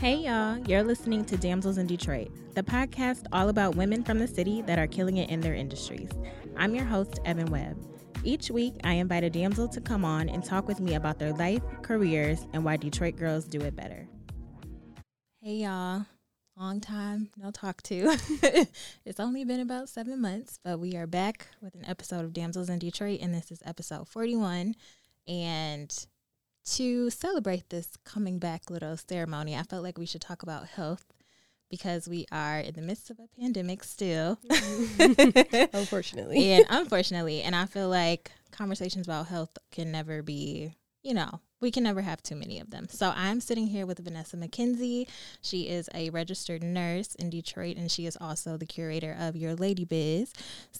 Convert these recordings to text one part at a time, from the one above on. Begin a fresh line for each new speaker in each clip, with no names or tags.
Hey, y'all. You're listening to Damsels in Detroit, the podcast all about women from the city that are killing it in their industries. I'm your host, Evan Webb. Each week, I invite a damsel to come on and talk with me about their life, careers, and why Detroit girls do it better. Hey, y'all. Long time no talk to. it's only been about seven months, but we are back with an episode of Damsels in Detroit, and this is episode 41. And to celebrate this coming back little ceremony, I felt like we should talk about health because we are in the midst of a pandemic still. Mm-hmm.
Unfortunately.
and unfortunately, and I feel like conversations about health can never be, you know, we can never have too many of them. So I'm sitting here with Vanessa McKenzie. She is a registered nurse in Detroit and she is also the curator of Your Lady Biz.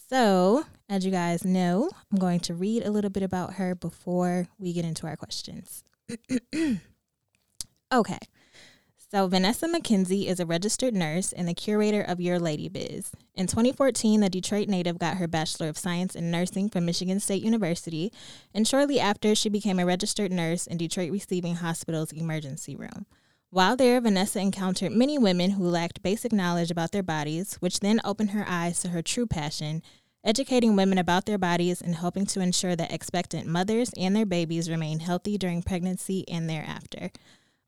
So, as you guys know, I'm going to read a little bit about her before we get into our questions. okay. So, Vanessa McKenzie is a registered nurse and the curator of Your Lady Biz. In 2014, the Detroit native got her Bachelor of Science in Nursing from Michigan State University, and shortly after, she became a registered nurse in Detroit Receiving Hospital's emergency room. While there, Vanessa encountered many women who lacked basic knowledge about their bodies, which then opened her eyes to her true passion educating women about their bodies and helping to ensure that expectant mothers and their babies remain healthy during pregnancy and thereafter.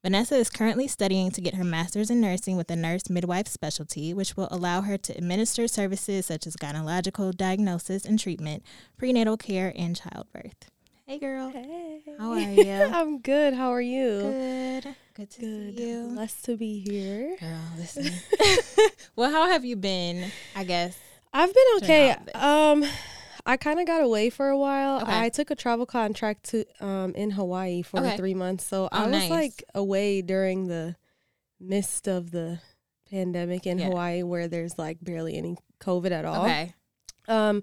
Vanessa is currently studying to get her master's in nursing with a nurse midwife specialty, which will allow her to administer services such as gynecological diagnosis and treatment, prenatal care, and childbirth. Hey, girl.
Hey.
How are you?
I'm good. How are you?
Good. Good to
Good.
see you.
Blessed to be here.
Girl, listen. well, how have you been? I guess.
I've been okay. Um I kind of got away for a while.
Okay.
I took a travel contract to um in Hawaii for
Okay.
3 months. So
Oh,
I was
nice.
like away during the midst of the pandemic in
Yeah.
Hawaii where there's like barely any covid at all.
Okay.
Um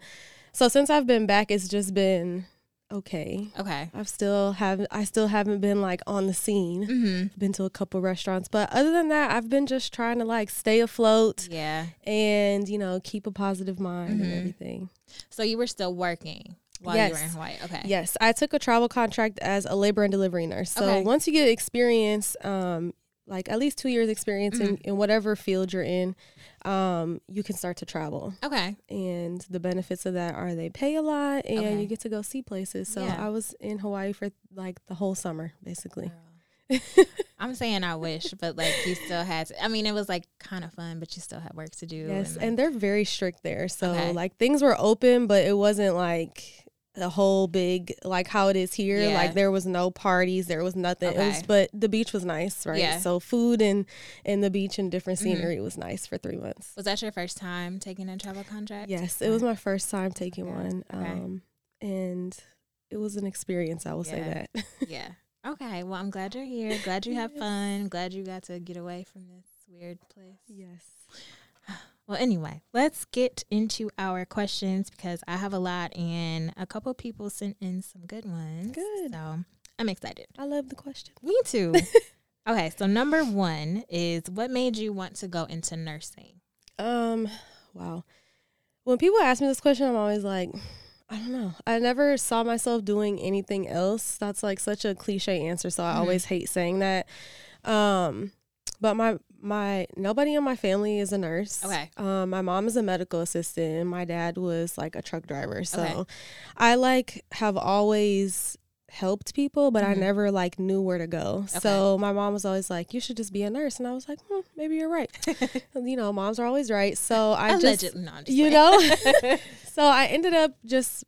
so since I've been back it's just been okay.
Okay.
I've still have I still haven't been like on the scene.
Mm-hmm.
Been to a couple restaurants, but other than that, I've been just trying to like stay afloat
Yeah.
and you know keep a positive mind
Mhm.
and everything.
So you were still working while you were in
Yes.
Hawaii. Okay.
Yes, I took a travel contract as a labor and delivery nurse. So
Okay.
once you get experience, um, like at least two years experience
Mm-hmm.
in whatever field you're in, um, you can start to travel.
Okay.
And the benefits of that are they pay a lot and
Okay.
you get to go see places. So
Yeah.
I was in Hawaii for like the whole summer, basically.
I'm saying I wish, but like you still had to. I mean, it was like kind of fun, but you still had work to do.
Yes,
like-
and they're very strict there. So
Okay.
like things were open, but it wasn't like a whole big like how it is here.
Yeah.
Like there was no parties, there was nothing. It was, but the beach was nice, right?
Yeah.
So food and and the beach and different
Mhm.
scenery was nice for three months.
was that your first time taking a travel contract?
Yes, it was my first time taking
Okay.
one,
Okay.
um, and it was an experience. I will say that.
yeah. Okay. Well, I'm glad you're here. Glad you have fun. Glad you got to get away from this weird place.
yes.
Well, anyway, let's get into our questions because I have a lot and a couple people sent in some good ones.
Good.
So I'm excited.
I love the question.
Me too. okay. So, number one is what made you want to go into nursing?
Um, wow. When people ask me this question, I'm always like, I don't know. I never saw myself doing anything else. That's like such a cliche answer, so I
Mhm.
always hate saying that. Um, but my my nobody in my family is a nurse.
Okay.
Um, my mom is a medical assistant, and my dad was like a truck driver. So,
Okay.
I like have always helped people, but I
Mhm.
never like knew where to go. So my mom was always like, "You should just be a nurse," and I was like, hmm, "Maybe you're right." you know, moms are always right. So I just
no, just
you know so i ended up just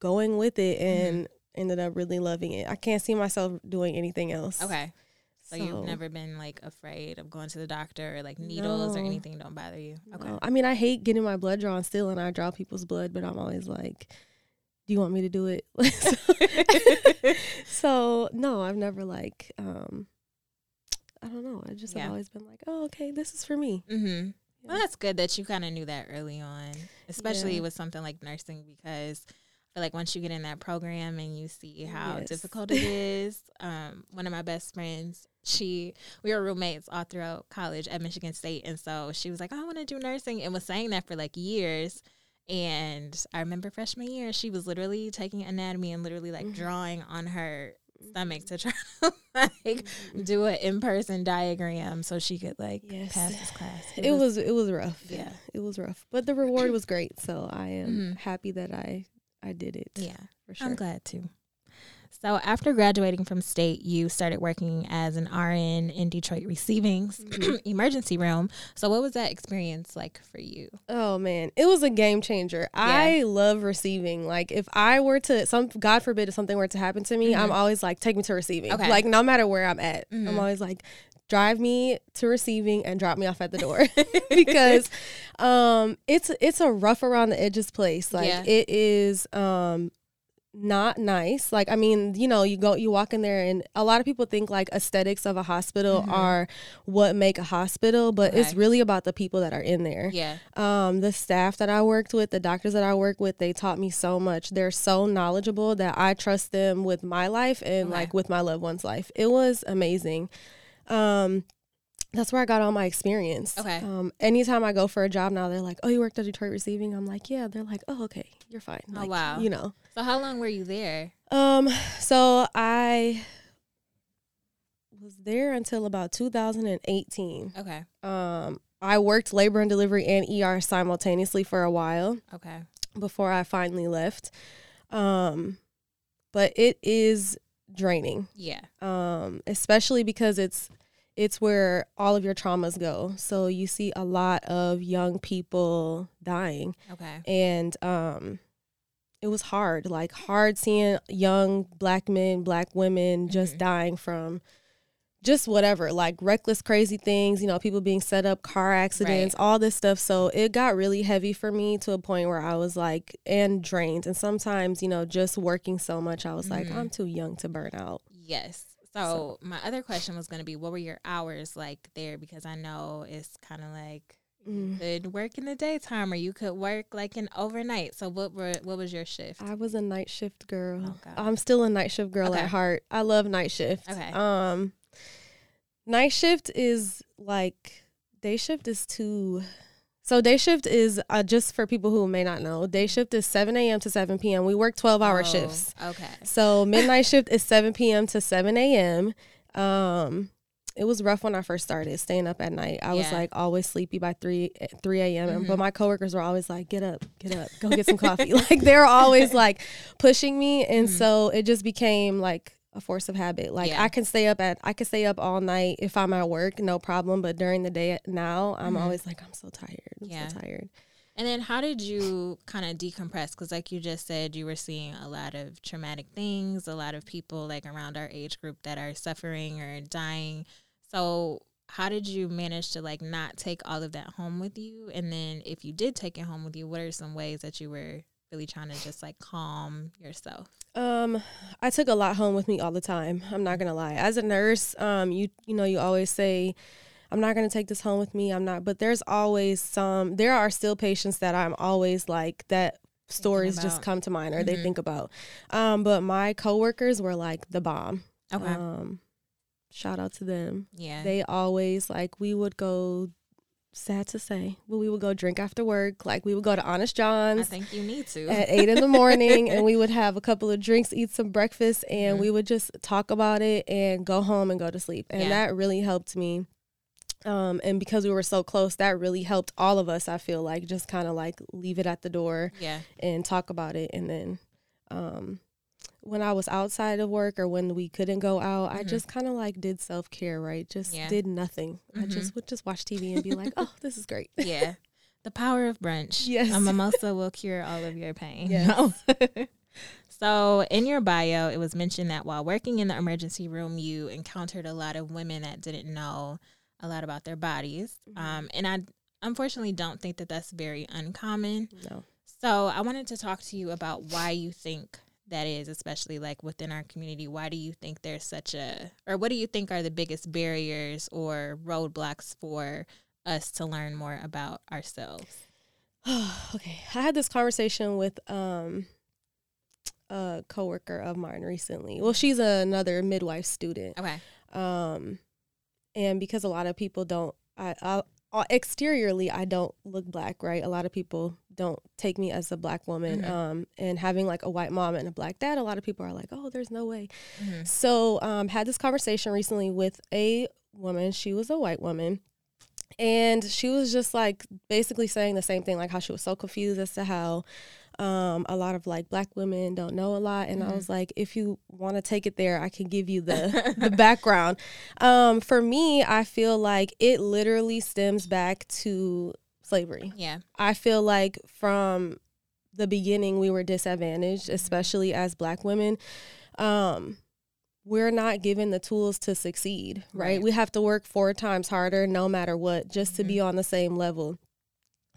going with it
Mm-hmm.
and ended up really loving it i can't see myself doing anything else
okay. So, you've never been like afraid of going to the doctor or like needles or anything don't bother you. Okay.
no. i mean i hate getting my blood drawn still and i draw people's blood but i'm always like do you want me to do it so, so, no i've never like um i don't know i just
Yeah.
have always been like oh okay this is for me
Mm-hmm. Well, that's good that you kind of knew that early on, especially
Yeah.
with something like nursing, because I feel like once you get in that program and you see how
Yes.
difficult it is. Um, one of my best friends, she we were roommates all throughout college at Michigan State, and so she was like, "Oh, "I want to do nursing," and was saying that for like years. And I remember freshman year, she was literally taking anatomy and literally like
Mhm.
drawing on her stomach to try to like do an in person diagram so she could like
Yes.
pass this class.
It was it was rough.
Yeah.
It was rough. But the reward was great. So I am
Mhm.
happy that I I did it.
yeah.
For sure.
I'm glad too. So after graduating from state, you started working as an RN in Detroit receiving
Mhm.
emergency room. So what was that experience like for you?
Oh man, it was a game changer. I love receiving. Like if I were to some God forbid if something were to happen to me, I'm
Mhm.
always like take me to receiving.
Okay.
Like no matter where I'm at.
Mhm.
I'm always like drive me to receiving and drop me off at the door because um it's it's a rough around the edges place. Like
Yeah.
it is um not nice. Like I mean, you know, you go you walk in there and a lot of people think like aesthetics of a hospital
Mhm.
are what make a hospital, but it's really about the people that are in there.
Yeah.
Um, the staff that I worked with, the doctors that I work with, they taught me so much. They're so knowledgeable that I trust them with my life and
Okay.
like with my loved one's life. It was amazing. Um, that's where I got all my experience.
Okay.
Um, anytime I go for a job now, they're like, "Oh, you worked at Detroit Receiving?" I'm like, "Yeah." They're like, "Oh, okay, you're fine."
Oh,
Like,
wow.
You know.
So how long were you there?
Um, so I was there until about 2018.
Okay.
Um, I worked labor and delivery and ER simultaneously for a while
Okay.
before I finally left. Um, but it is draining,
Yeah.
um, especially because it's it's where all of your traumas go. So you see a lot of young people dying,
Okay.
and um, it was hard, like hard seeing young black men, black women just
Mhm.
dying from just whatever, like reckless, crazy things, you know, people being set up, car accidents, all this stuff. So it got really heavy for me to a point where I was like, and drained. And sometimes, you know, just working so much, I was like,
Mhm.
I'm too young to burn out.
Yes. So, my other question was going to be, what were your hours like there? Because I know it's kind of like
Mm.
you could work in the daytime or you could work like an overnight. So, what were what was your shift?
I was a night shift girl.
Oh,
I'm still a night shift girl
Okay.
at heart. I love night shift.
Okay.
Um night shift is like day shift is too so day shift is uh, just for people who may not know. Day shift is 7 a.m. to 7 p.m. We work 12 hour
Oh,
shifts.
Okay.
So midnight shift is 7 p.m. to 7 a.m. Um, it was rough when I first started staying up at night. I was like always sleepy by 3 3 a.m.
Mhm.
But my coworkers were always like, "Get up, get up, go get some coffee." like they're always like pushing me, and
Mhm.
so it just became like a force of habit. Like
Yeah.
I can stay up at I can stay up all night if I'm at work, no problem. But during the day now, I'm
Mhm.
always like, I'm so tired. I'm
Yeah.
so tired.
And then, how did you kind of decompress? Because, like you just said, you were seeing a lot of traumatic things, a lot of people like around our age group that are suffering or dying. So, how did you manage to like not take all of that home with you? And then, if you did take it home with you, what are some ways that you were really trying to just like calm yourself?
Um, I took a lot home with me all the time. I'm not gonna lie. As a nurse, um, you you know you always say, I'm not gonna take this home with me. I'm not. But there's always some. There are still patients that I'm always like that. Stories just come to mind or they
Mhm.
think about. Um, but my coworkers were like the bomb.
Okay.
Um, shout out to them.
yeah.
They always like we would go. Sad to say, but we would go drink after work. Like we would go to Honest John's.
I think you need to.
at eight in the morning and we would have a couple of drinks, eat some breakfast, and
Mhm.
we would just talk about it and go home and go to sleep. And
Yeah.
that really helped me. Um, and because we were so close, that really helped all of us, I feel like, just kind of like leave it at the door
yeah.
and talk about it. And then um, when I was outside of work or when we couldn't go out, I
Mhm.
just kind of like did self care, right? Just
Yeah.
did nothing. I
Mhm.
just would just watch TV and be like, oh, this is great.
Yeah. The power of brunch.
Yes.
A mimosa will cure all of your pain.
Yes.
So, in your bio, it was mentioned that while working in the emergency room, you encountered a lot of women that didn't know a lot about their bodies.
Mhm.
Um, and I unfortunately don't think that that's very uncommon.
No.
So, I wanted to talk to you about why you think that is, especially like within our community. Why do you think there's such a, or what do you think are the biggest barriers or roadblocks for us to learn more about ourselves?
okay. I had this conversation with um a coworker of mine recently. Well, she's another midwife student.
Okay.
Um and because a lot of people don't I, I exteriorly I don't look black, right? A lot of people don't take me as a black woman.
Mhm.
Um, and having like a white mom and a black dad, a lot of people are like, "Oh, there's no way."
Mhm.
So, um, had this conversation recently with a woman. She was a white woman, and she was just like basically saying the same thing, like how she was so confused as to how um, a lot of like black women don't know a lot. And I
Mhm.
was like, if you want to take it there, I can give you the the background. Um, for me, I feel like it literally stems back to slavery.
Yeah.
I feel like from the beginning we were disadvantaged,
Mm-hmm.
especially as black women. Um, we're not given the tools to succeed, right?
Right.
We have to work four times harder no matter what just to be
Mm-hmm.
on the same level.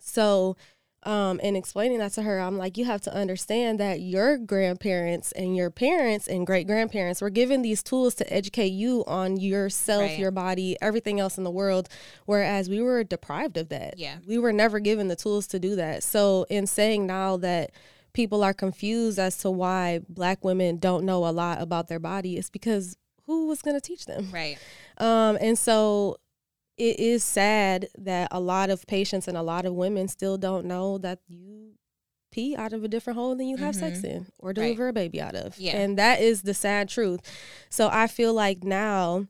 So, um, in explaining that to her, I'm like, you have to understand that your grandparents and your parents and great grandparents were given these tools to educate you on yourself,
Right.
your body, everything else in the world, whereas we were deprived of that.
Yeah.
We were never given the tools to do that. So, in saying now that people are confused as to why black women don't know a lot about their body, it's because who was going to teach them?
Right.
Um, and so it is sad that a lot of patients and a lot of women still don't know that you pee out of a different hole than you have sex in or
Right.
deliver a baby out of.
Yeah.
And that is the sad truth. So I feel like now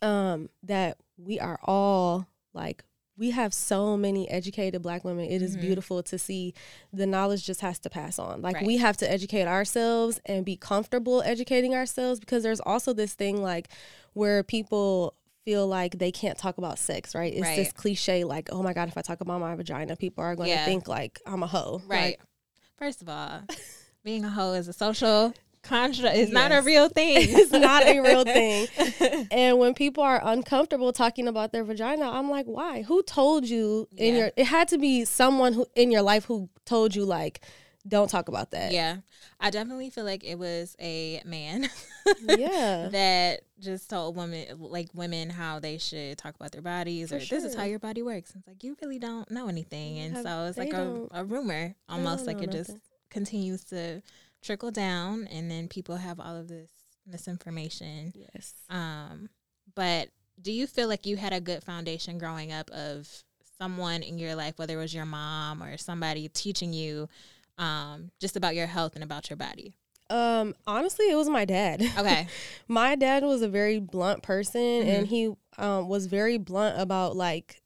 um that we are all like we have so many educated black women. It is
Mhm.
beautiful to see the knowledge just has to pass on. Like
Right.
we have to educate ourselves and be comfortable educating ourselves because there's also this thing like where people feel like they can't talk about sex, right? It's this cliche like, oh my God, if I talk about my vagina, people are going to
Yeah.
think like I'm a hoe.
Right.
Like,
First of all, being a hoe is a social construct. It's not a real thing.
It's not a real thing. and when people are uncomfortable talking about their vagina, I'm like, why? Who told you in your it had to be someone who in your life who told you like don't talk about that.
yeah. I definitely feel like it was a man
Yeah.
that just told women like women how they should talk about their bodies
For
or this is how your body works. It's like you really don't know anything. And
have-
so it's like a, a rumor almost like it just continues to trickle down and then people have all of this misinformation.
Yes.
Um, but do you feel like you had a good foundation growing up of someone in your life, whether it was your mom or somebody teaching you um, just about your health and about your body?
Um honestly, it was my dad.
Okay.
my dad was a very blunt person and
Mhm.
he um, was very blunt about like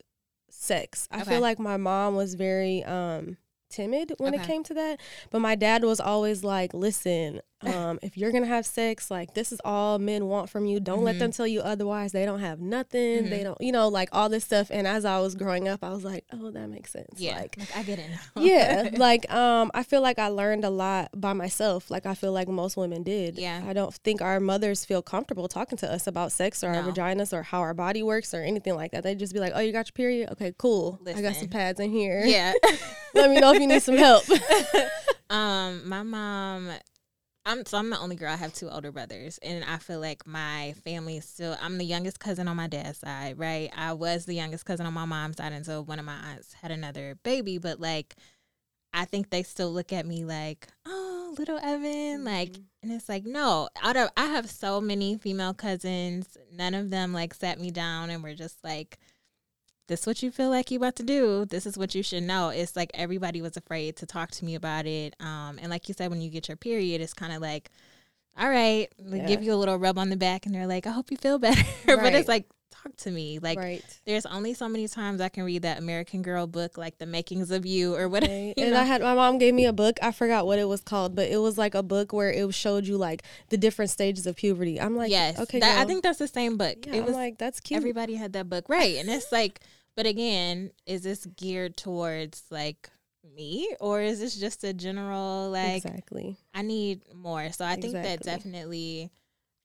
sex. I
Okay.
feel like my mom was very um, timid when it came to that, but my dad was always like, "Listen, um, if you're gonna have sex, like this is all men want from you. Don't let
Mhm.
them tell you otherwise. They don't have nothing. They
Mhm.
don't, you know, like all this stuff." And as I was growing up, I was like, "Oh, that makes sense."
Yeah.
Like,
Like, I get it
yeah like um i feel like i learned a lot by myself like i feel like most women did
Yeah.
i don't think our mothers feel comfortable talking to us about sex or our
No.
vaginas or how our body works or anything like that they just be like oh you got your period okay cool i got some pads in here
yeah.
let me know if you need some help
um, my mom. I'm so I'm the only girl. I have two older brothers, and I feel like my family still. I'm the youngest cousin on my dad's side, right? I was the youngest cousin on my mom's side until one of my aunts had another baby. But like, I think they still look at me like, oh, little Evan, like,
Mhm.
and it's like, no. Out of I have so many female cousins. None of them like sat me down and were just like, this is what you feel like you about to do. This is what you should know. It's like everybody was afraid to talk to me about it um and like you said when you get your period it's kind of like all right they give you a little rub on the back and they're like i hope you feel better but it's like talk to me like
right
there's only so many times i can read that american girl book like the makings of you or whatever
Right.
you
and
know?
I had my mom gave me a book. I forgot what it was called, but it was like a book where it showed you like the different stages of puberty. I'm like,
yes
okay,
that, i think that's the same book
yeah,
it
I'm
was
like that's cute.
everybody had that book right and it's like but again is this geared towards like me or is this just a general like
exactly.
i need more so i think that definitely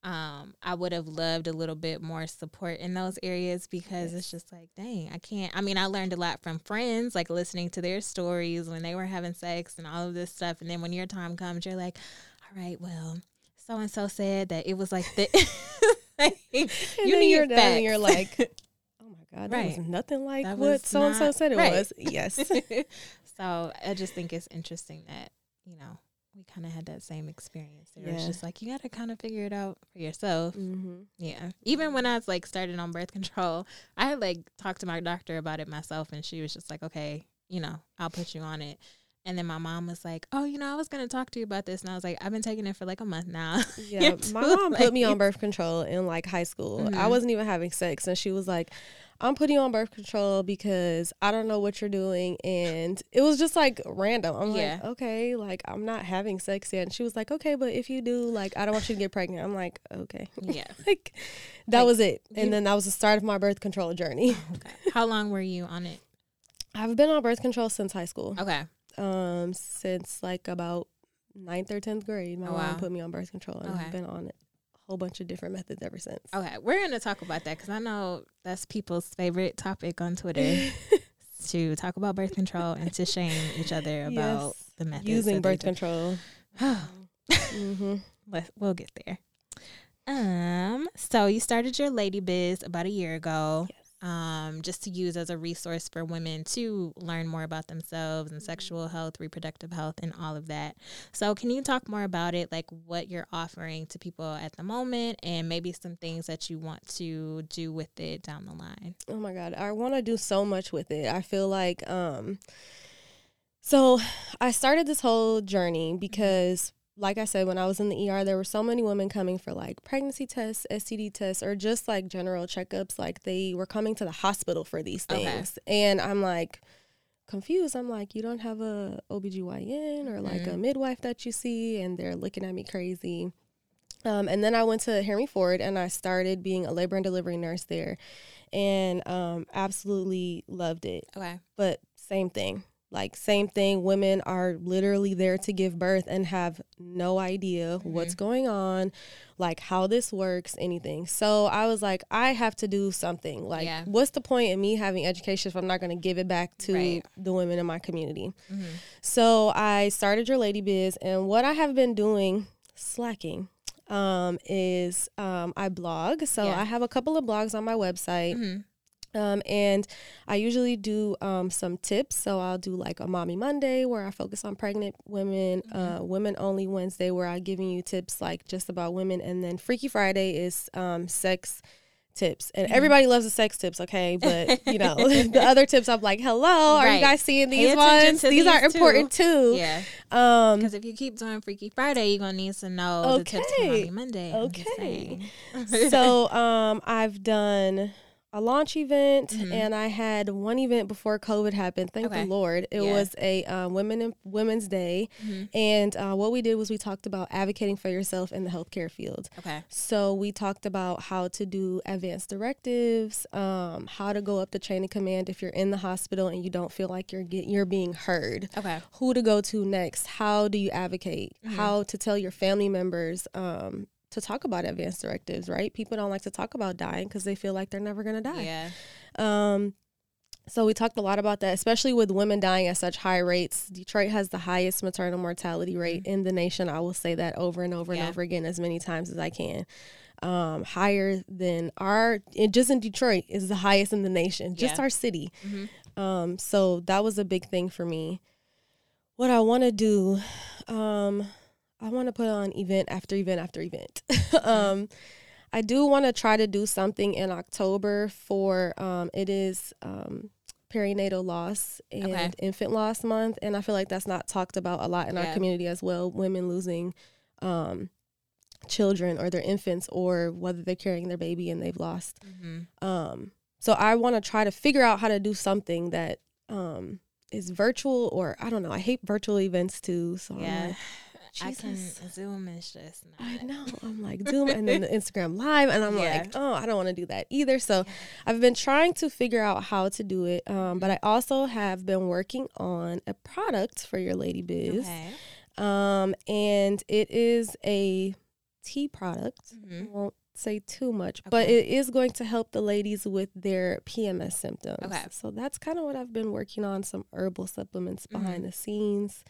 um i would have loved a little bit more support in those areas because it's just like dang i can't i mean i learned a lot from friends like listening to their stories when they were having sex and all of this stuff and then when your time comes you're like all right well so and so said that it was like that
And
you need
you're done and you're like, oh my god, that
Right.
was nothing like
That
what so and so said it
right.
was. Yes,
so I just think it's interesting that you know we kind of had that same experience. It was
Yeah.
just like you got to kind of figure it out for yourself.
Mm-hmm.
Yeah. Even when I was like started on birth control, I had like talked to my doctor about it myself, and she was just like, "Okay, you know, I'll put you on it." And then my mom was like, "Oh, you know, I was gonna talk to you about this," and I was like, "I've been taking it for like a month now."
Yeah, my mom put me on birth control in like high school. I
Mhm.
wasn't even having sex, and she was like, "I'm putting you on birth control because I don't know what you're doing," and it was just like random. I'm
Yeah.
like, "Okay, like I'm not having sex yet," and she was like, "Okay, but if you do, like, I don't want you to get pregnant." I'm like, "Okay."
yeah.
like that
Like,
was it,
you-
and then that was the start of my birth control journey.
Okay. How long were you on it?
I've been on birth control since high school.
Okay.
Um, since like about ninth or tenth grade, my
Oh,
mom
wow.
put me on birth control, and
Okay.
I've been on it a whole bunch of different methods ever since.
Okay. We're gonna talk about that because I know that's people's favorite topic on Twitter to talk about birth control and to shame each other about
Yes.
the methods
using birth control. hmm
Let's, we'll get there. Um, so you started your lady biz about a year ago. Um, just to use as a resource for women to learn more about themselves and sexual health, reproductive health, and all of that. So, can you talk more about it, like what you're offering to people at the moment, and maybe some things that you want to do with it down the line?
Oh my god, I want to do so much with it. I feel like um so I started this whole journey because like I said when I was in the ER there were so many women coming for like pregnancy tests, STD tests or just like general checkups like they were coming to the hospital for these
Okay.
things. And I'm like confused. I'm like you don't have a OBGYN or like a
Mhm.
midwife that you see and they're looking at me crazy. Um, and then I went to Henry Ford and I started being a labor and delivery nurse there and um, absolutely loved it.
Okay.
But same thing. Like, same thing. Women are literally there to give birth and have no idea what's going on, like how this works, anything. So I was like, I have to do something. Like,
Yeah.
what's the point in me having education if I'm not going to give it back to
Right.
the women in my community?
Mhm.
So I started your lady biz, and what I have been doing, slacking, um, is um, I blog. So
Yeah.
I have a couple of blogs on my website.
Mhm.
Um, and I usually do um, some tips. So I'll do like a Mommy Monday where I focus on pregnant women, uh, Women Only Wednesday where I'm giving you tips like just about women. And then Freaky Friday is um, sex tips. And everybody loves the sex tips, okay? But, you know, the other tips, I'm like, hello, are you guys seeing these ones?
to
These, are
these too.
important too.
Yeah.
Um,
Because if you keep doing Freaky Friday, you're gonna need to know the tips for
Okay.
Mommy Monday.
Okay. so um, I've done a launch event
Mhm.
and I had one event before COVID happened. Thank
Okay.
the Lord. It
Yeah.
was a uh, Women in, Women's Day.
Mhm.
And uh, what we did was we talked about advocating for yourself in the healthcare field.
Okay.
So we talked about how to do advanced directives, um, how to go up the chain of command if you're in the hospital and you don't feel like you're get, you're being heard
Okay.
who to go to next how do you advocate
Mhm.
how to tell your family members um, to talk about advanced directives right people don't like to talk about dying because they feel like they're never going to die
Yeah.
um, so we talked a lot about that especially with women dying at such high rates detroit has the highest maternal mortality rate in the nation i will say that over and over
Mm-hmm. Yeah.
and over again as many times as i can um, higher than our it, just in detroit is the highest in the nation just
Yeah.
our city
Mhm.
um, so that was a big thing for me. What I want to do, um, I want to put on event after event after event. um, I do want to try to do something in October for um, it is um, perinatal loss and
Okay.
infant loss month, and I feel like that's not talked about a lot in
Yeah.
our community as well. Women losing um, children or their infants, or whether they're carrying their baby and they've lost
Mhm.
um, so I want to try to figure out how to do something that um, is virtual or I don't know. I hate virtual events too. So I'm
Yeah.
like,
I can. Zoom is just. Not.
I know. I'm like Zoom and then the Instagram live and I'm
Yeah.
like, oh, I don't want to do that either. So I've been trying to figure out how to do it. Um, but I also have been working on a product for your lady biz.
Okay.
Um, and it is a tea product.
Mhm.
I won't say too much, but it is going to help the ladies with their PMS symptoms.
Okay.
So that's kind of what I've been working on some herbal supplements
Mm-hmm.
behind the scenes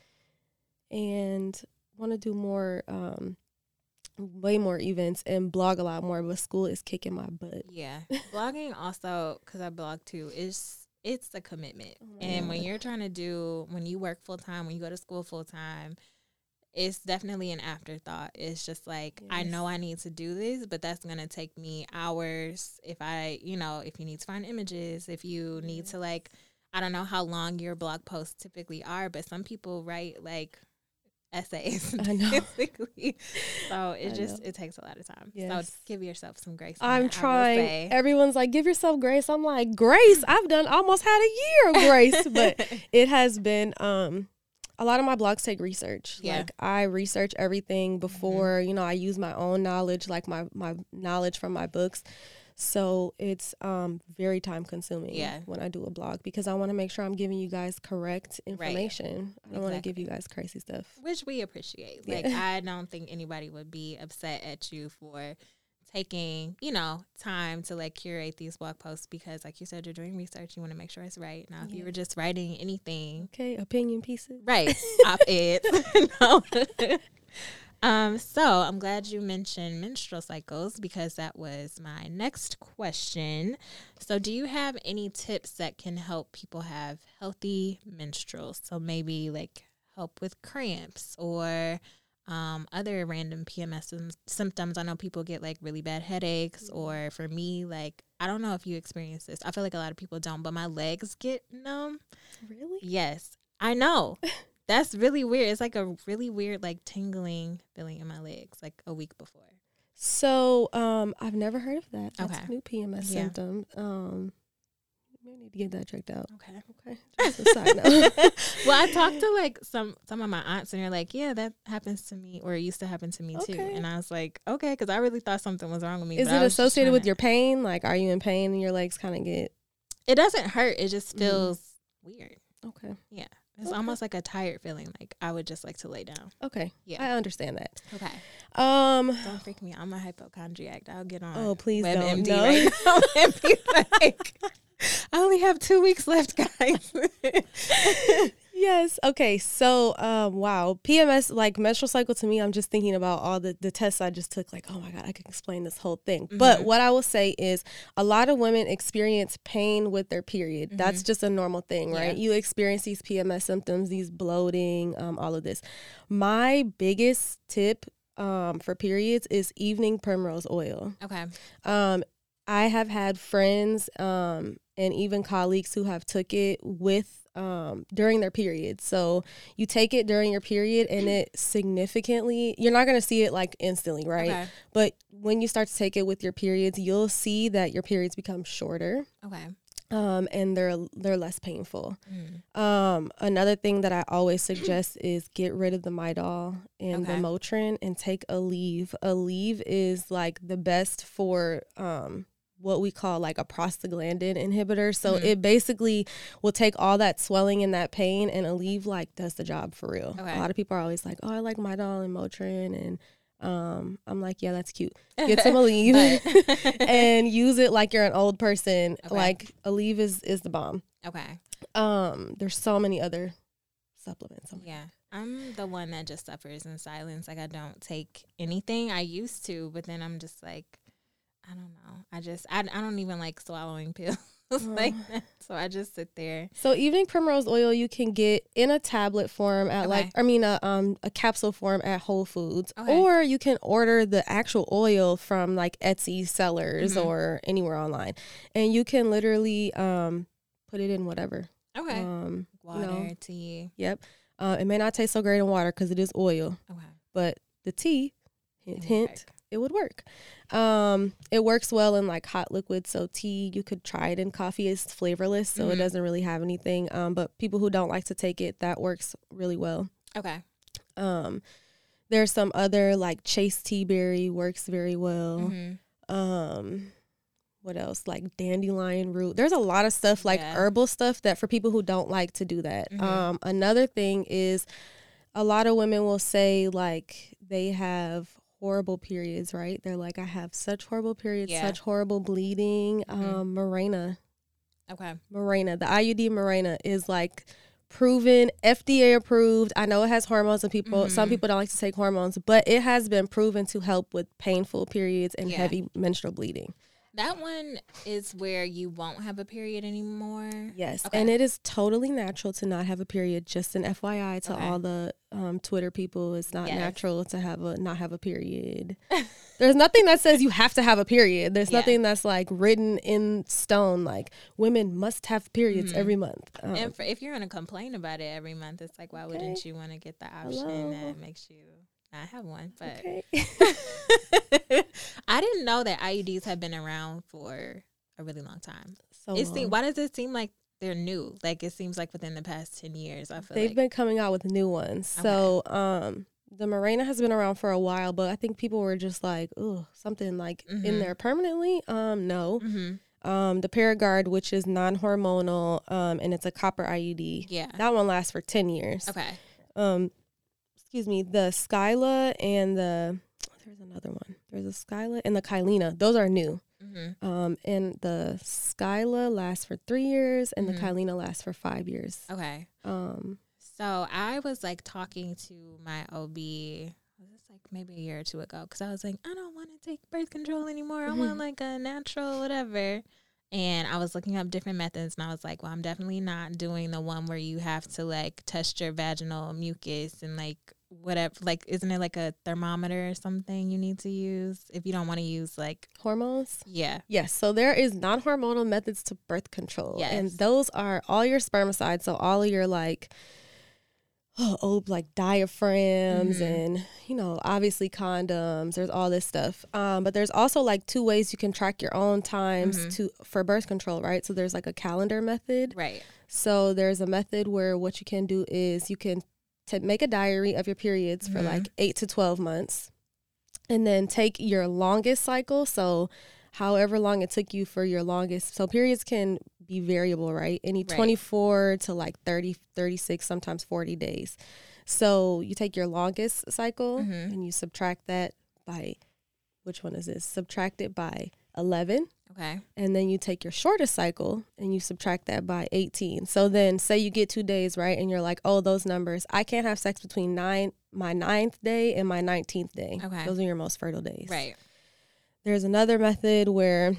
and want to do more um way more events and blog a lot more but school is kicking my butt.
Yeah. Blogging also, because I blog too, is it's a commitment.
Oh
and when you're trying to do, when you work full time, when you go to school full time, it's definitely an afterthought. It's just like I know I need to do this, but that's gonna take me hours. If I, you know, if you need to find images, if you need to like, I don't know how long your blog posts typically are, but some people write like essays
I know.
typically. So it
I
just
know.
it takes a lot of time.
Yes.
So give yourself some grace.
I'm
that,
trying. Everyone's like, give yourself grace. I'm like, grace. I've done almost had a year of grace, but it has been um a lot of my blogs take research.
Yeah.
Like I research everything before,
Mm-hmm.
you know, I use my own knowledge, like my my knowledge from my books. So it's um very time consuming
Yeah.
when I do a blog because I want to make sure I'm giving you guys correct information. I don't want to give you guys crazy stuff.
which we appreciate.
Yeah.
Like I don't think anybody would be upset at you for taking, you know, time to like curate these blog posts because like you said you're doing research, you want to make sure it's right. Now if you were just writing anything,
Okay, opinion pieces.
right, op-ed. no. um so I'm glad you mentioned menstrual cycles because that was my next question. So do you have any tips that can help people have healthy menstruals? So maybe like help with cramps or um, other random PMS symptoms. I know people get like really bad headaches, or for me, like I don't know if you experience this. I feel like a lot of people don't, but my legs get numb.
Really?
Yes, I know. That's really weird. It's like a really weird, like tingling feeling in my legs, like a week before.
So, um, I've never heard of that. That's
Okay.
a new PMS
Yeah.
symptom. Um, we need to get that checked out.
Okay.
Okay. Just a side note.
well, I talked to like some some of my aunts, and they're like, "Yeah, that happens to me, or it used to happen to me too." And I was like, "Okay," because I really thought something was wrong with me.
Is it associated with your pain? Like, are you in pain and your legs kind of get
It doesn't hurt. It just
Mhm.
feels weird.
okay?
It's
Okay.
almost like a tired feeling. Like I would just like to lay down.
Okay,
Yeah.
I understand that.
Okay.
Um,
Don't freak me. I'm a hypochondriac. I'll get on.
Oh, please don't.
WebMD
No.
right now and be like, I only have two weeks left, guys.
yes. Okay. So, um, wow, PMS, like menstrual cycle, to me, I'm just thinking about all the the tests I just took. Like, oh my god, I can explain this whole thing. But
Mhm.
what I will say is, a lot of women experience pain with their period. That's just a normal thing, right?
Mm-hmm. Yeah.
You experience these PMS symptoms, these bloating, um, all of this. My biggest tip. Um, for periods is evening primrose oil.
okay.
Um, I have had friends um, and even colleagues who have took it with um, during their period. So you take it during your period, and it significantly you're not going to see it like instantly, right?
Okay.
But when you start to take it with your periods, you'll see that your periods become shorter.
Okay.
Um, and they're they're less painful.
Mm.
Um, another thing that I always suggest is get rid of the Midol and the Motrin and take Aleve. A leave is like the best for um what we call like a prostaglandin inhibitor. So
Mhm.
it basically will take all that swelling and that pain and Aleve like does the job for real.
Okay.
A lot of people are always like, "Oh, I like Midol and Motrin," and um, I'm like, "Yeah, that's cute. Get some Aleve and use it like you're an old person.
Okay.
Like Aleve is is the bomb."
okay.
Um, there's so many other supplements. I'm-
Yeah. I'm the one that just suffers in silence. Like I don't take anything. I used to, but then I'm just like, I don't know. I just I, I don't even like swallowing pills like that. So I just sit there.
So evening primrose oil you can get in a tablet form at like I mean a um a capsule form at Whole Foods,
Okay.
or you can order the actual oil from like Etsy sellers
Mhm.
or anywhere online, and you can literally um put it in whatever.
Okay.
Um,
Water,
know.
tea.
yep. Uh, it may not taste so great in water because it is oil,
Okay.
but the tea, hint hint,
work.
It would work. Um, it works well in like hot liquid. So tea, you could try it in coffee. It's flavorless, so it
Mhm.
doesn't really have anything. Um, but people who don't like to take it, that works really well.
Okay.
Um, there's some other like chasteberry works very well.
Mhm.
Um, what else? Like dandelion root. There's a lot of stuff like
Yeah.
herbal stuff that for people who don't like to do that.
Mhm.
Um, another thing is a lot of women will say like they have horrible periods, right? They're like, I have such horrible periods,
Yeah.
such horrible bleeding.
Mhm.
Um, Mirena,
Okay.
Mirena, the IUD Mirena is like proven FDA approved. I know it has hormones and people some
Mhm.
people don't like to take hormones, but it has been proven to help with painful periods and
Yeah.
heavy menstrual bleeding.
That one is where you won't have a period anymore.
Yes,
Okay.
and it is totally natural to not have a period. Just an FYI to
Okay.
all the um, Twitter people, it's not
Yes.
natural to have a not have a period. There's nothing that says you have to have a period. There's
Yeah.
nothing that's like written in stone. Like women must have periods
Mhm.
every month. Um,
And for, if you're gonna complain about it every month, it's like, why wouldn't you want to get the option
Hello.
that makes you not have one? But
okay.
I didn't know that IUDs have been around for a really long time.
so
It
long.
seem, why does it seem like they're new? Like it seems like within the past ten years. I feel
They've
like
been coming out with new ones. So um the Mirena has been around for a while, but I think people were just like, oh, something like
Mhm.
in there permanently. Um, no.
hmm
Um, the Paragard, which is non-hormonal, um, and it's a copper IUD.
yeah.
That one lasts for ten years.
Okay.
Um, excuse me, the Skyla and the there's another one. There's a Skyla and the Kyleena. Those are new.
hmm
Um, and the Skyla lasts for three years, and
Mhm.
the Kyleena lasts for five years.
Okay.
Um,
So I was like talking to my OB. Like maybe a year or two ago? Because I was like, I don't want to take birth control anymore. I want like a natural whatever. And I was looking up different methods, and I was like, well, I'm definitely not doing the one where you have to like test your vaginal mucus and like whatever. Like, isn't it like a thermometer or something you need to use if you don't want to use like
hormones.
yeah.
Yes, so there is non-hormonal methods to birth control, and those are all your spermicides. So all of your like, oh, oh like diaphragms,
Mhm.
and you know, obviously condoms. There's all this stuff, um, but there's also like two ways you can track your own times
Mhm.
to for birth control, right? So there's like a calendar method.
Right.
So there's a method where what you can do is you can t- make a diary of your periods for
Mhm.
like eight to 12 months and then take your longest cycle. So however long it took you for your longest. So periods can be variable, right? Any
Right.
24 to like 30, 36, sometimes 40 days. So you take your longest cycle
Mhm.
and you subtract that by, which one is this? Subtract it by 11
Okay.
and then you take your shortest cycle and you subtract that by 18 so then say you get two days right and you're like oh those numbers i can't have sex between nine my ninth day and my 19th day
Okay.
those are your most fertile days
Right.
there's another method where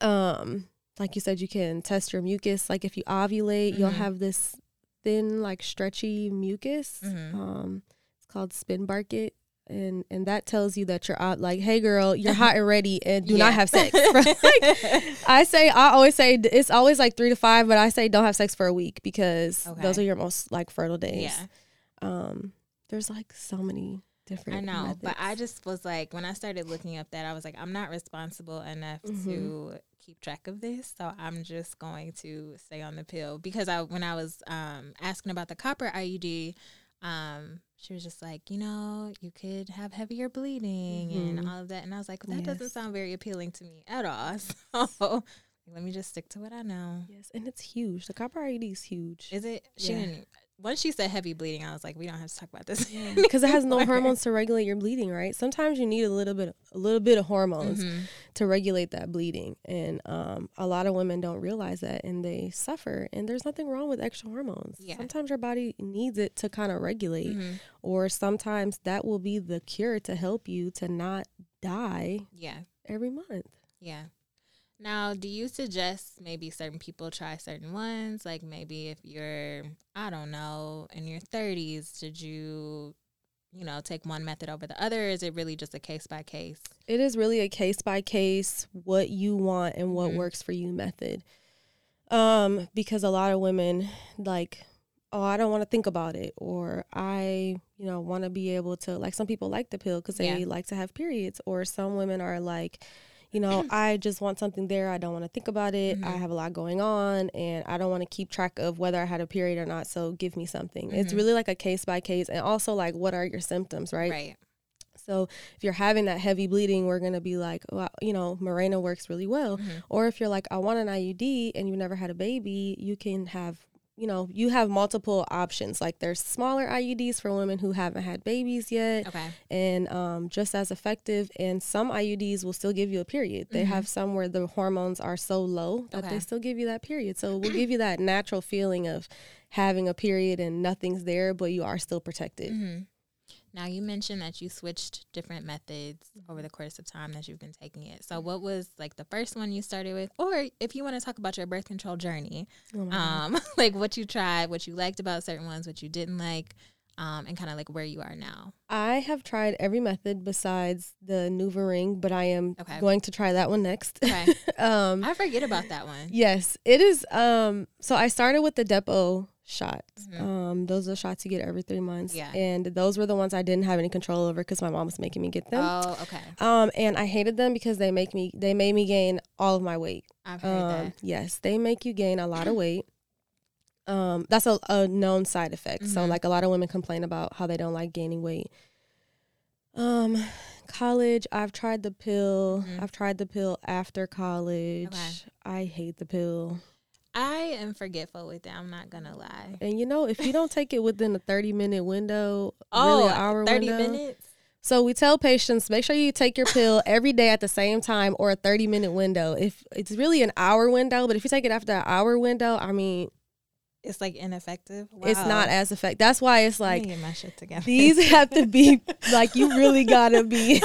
um like you said you can test your mucus like if you ovulate you'll
Mhm.
have this thin like stretchy mucus
Mhm.
um it's called spinnbarkeit and and that tells you that you're out like hey girl you're hot and ready and do
Yeah.
not have sex Like, I say I always say it's always like three to five, but I say don't have sex for a week because
Okay.
those are your most like fertile days.
yeah.
Um, there's like so many different.
I know, but I just was like, when I started looking up that, I was like, I'm not responsible enough
Mhm.
to keep track of this, so I'm just going to stay on the pill because I, when I was um, asking about the copper IUD, um, she was just like, you know, you could have heavier bleeding and
Mhm.
all of that, and I was like, that doesn't sound very appealing to me at all. So let me just stick to what I know.
yes, and it's huge. The copper IUD is huge
Is it? She
Yeah.
didn't. Once she said heavy bleeding, I was like, we don't have to talk about this
because it has no hormones to regulate your bleeding. Right? Sometimes you need a little bit, a little bit of hormones
Mhm.
to regulate that bleeding, and um, a lot of women don't realize that, and they suffer. And there's nothing wrong with extra hormones.
Yeah.
Sometimes your body needs it to kind of regulate.
Mhm.
or sometimes that will be the cure to help you to not die
Yeah.
every month.
Yeah. Now, do you suggest maybe certain people try certain ones? Like maybe if you're, I don't know, in your 30s, did you, you know, take one method over the other? Is it really just a case by case?
It is really a case by case what you want and what
Mhm.
works for you method. Um because a lot of women like oh I don't want to think about it or I you know want to be able to like some people like the pill cuz they
Yeah.
like to have periods or some women are like you know, I just want something there. I don't want to think about it. I
Mhm.
have a lot going on and I don't want to keep track of whether I had a period or not. So give me something. It's
Mhm.
really like a case by case and also like what are your symptoms, right?
Right.
So if you're having that heavy bleeding, we're gonna be like, well, you know, Mirena works really well.
Mhm.
Or if you're like, I want an IUD and you never had a baby, you can have, you know, you have multiple options. Like there's smaller IUDs for women who haven't had babies yet,
Okay.
and um, just as effective. And some IUDs will still give you a period. They
Mhm.
have some where the hormones are so low that
Okay.
they still give you that period. So we'll give you that natural feeling of having a period and nothing's there, but you are still protected.
hmm Now you mentioned that you switched different methods over the course of time that you've been taking it. So what was like the first one you started with, or if you want to talk about your birth control journey,
Oh
um, like what you tried, what you liked about certain ones, what you didn't like, um, and kind of like where you are now.
I have tried every method besides the NuvaRing, but I am
Okay.
going to try that one next.
Okay,
um,
I forget about that one.
yes, it is. Um, so I started with the Depo shots.
Mhm.
Um, those are the shots you get every three months.
Yeah.
And those were the ones I didn't have any control over because my mom was making me get them.
Oh, okay.
Um, and I hated them because they make me they made me gain all of my weight.
I've heard
Um,
that.
yes, they make you gain a lot of weight. Um, that's a, a known side effect. So
Mhm.
like a lot of women complain about how they don't like gaining weight. Um, college, I've tried the pill.
Mhm.
I've tried the pill after college.
Okay.
I hate the pill.
I am forgetful with it. I'm not gonna lie.
And you know, if you don't take it within a 30 minute window,
Oh,
really an hour
30
window.
minutes.
So we tell patients make sure you take your pill every day at the same time or a 30 minute window. If it's really an hour window, but if you take it after an hour window, I mean,
It's like ineffective.
it's not as effective. That's why it's like
get my shit together.
these have to be like you really gotta be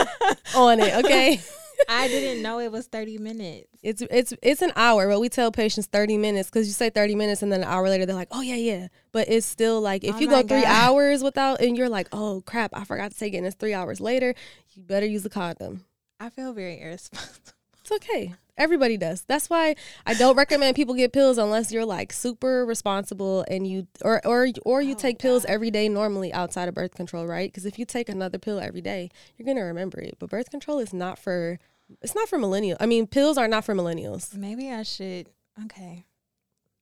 on it, okay?
I didn't know it was 30 minutes.
It's it's it's an hour, but we tell patients 30 minutes because you say 30 minutes and then an hour later they're like, oh yeah, yeah. But it's still like if
Oh
you go three hours without and you're like, oh crap, I forgot to take it and it's three hours later, you better use a condom.
I feel very irresponsible.
It's okay. Everybody does. That's why I don't recommend people get pills unless you're like super responsible and you or or or you
Oh,
take pills every day normally outside of birth control, right? Because if you take another pill every day, you're gonna remember it. But birth control is not for it's not for millennials. I mean, pills are not for millennials.
Maybe I should. Okay.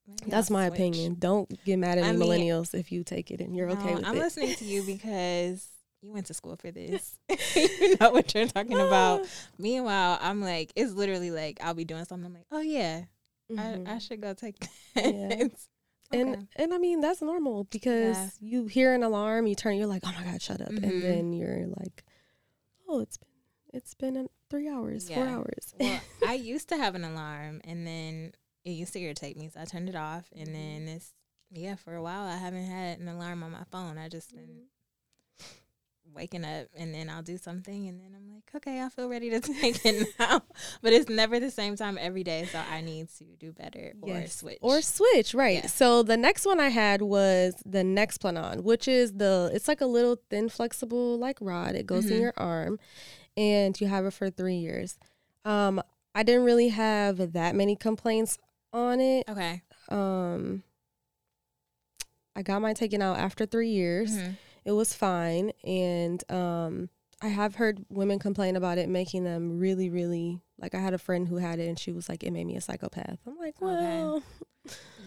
Maybe
That's
I'll
my
switch.
opinion. Don't get mad at
I
me,
mean-
millennials, if you take it and you're okay
No,
with
I'm
it.
listening to you because you went to school for this. you know what you're talking about. Meanwhile, I'm like, it's literally like I'll be doing something. I'm like, oh yeah,
Mhm.
I, I should go take that.
Yeah.
It's-
And and I mean that's normal because
Yeah.
you hear an alarm, you turn, you're like, oh my god, shut up,
Mhm.
and then you're like, oh, it's been it's been an- three hours, four hours.
well, I used to have an alarm, and then it used to irritate me, so I turned it off. And then it's yeah, for a while I haven't had an alarm on my phone. I just been waking up, and then I'll do something, and then I'm like, okay, I feel ready to take it now. But it's never the same time every day, so I need to do better or switch.
Or switch, right?
Yeah.
So the next one I had was the Nexplanon, which is the it's like a little thin, flexible like rod. It goes in
Mhm.
your arm, and you have it for three years. Um, I didn't really have that many complaints on it.
okay.
Um, I got mine taken out after three years.
Mhm.
It was fine, and um, I have heard women complain about it making them really, really like. I had a friend who had it, and she was like, "It made me a psychopath." I'm like,
Okay.
"Well,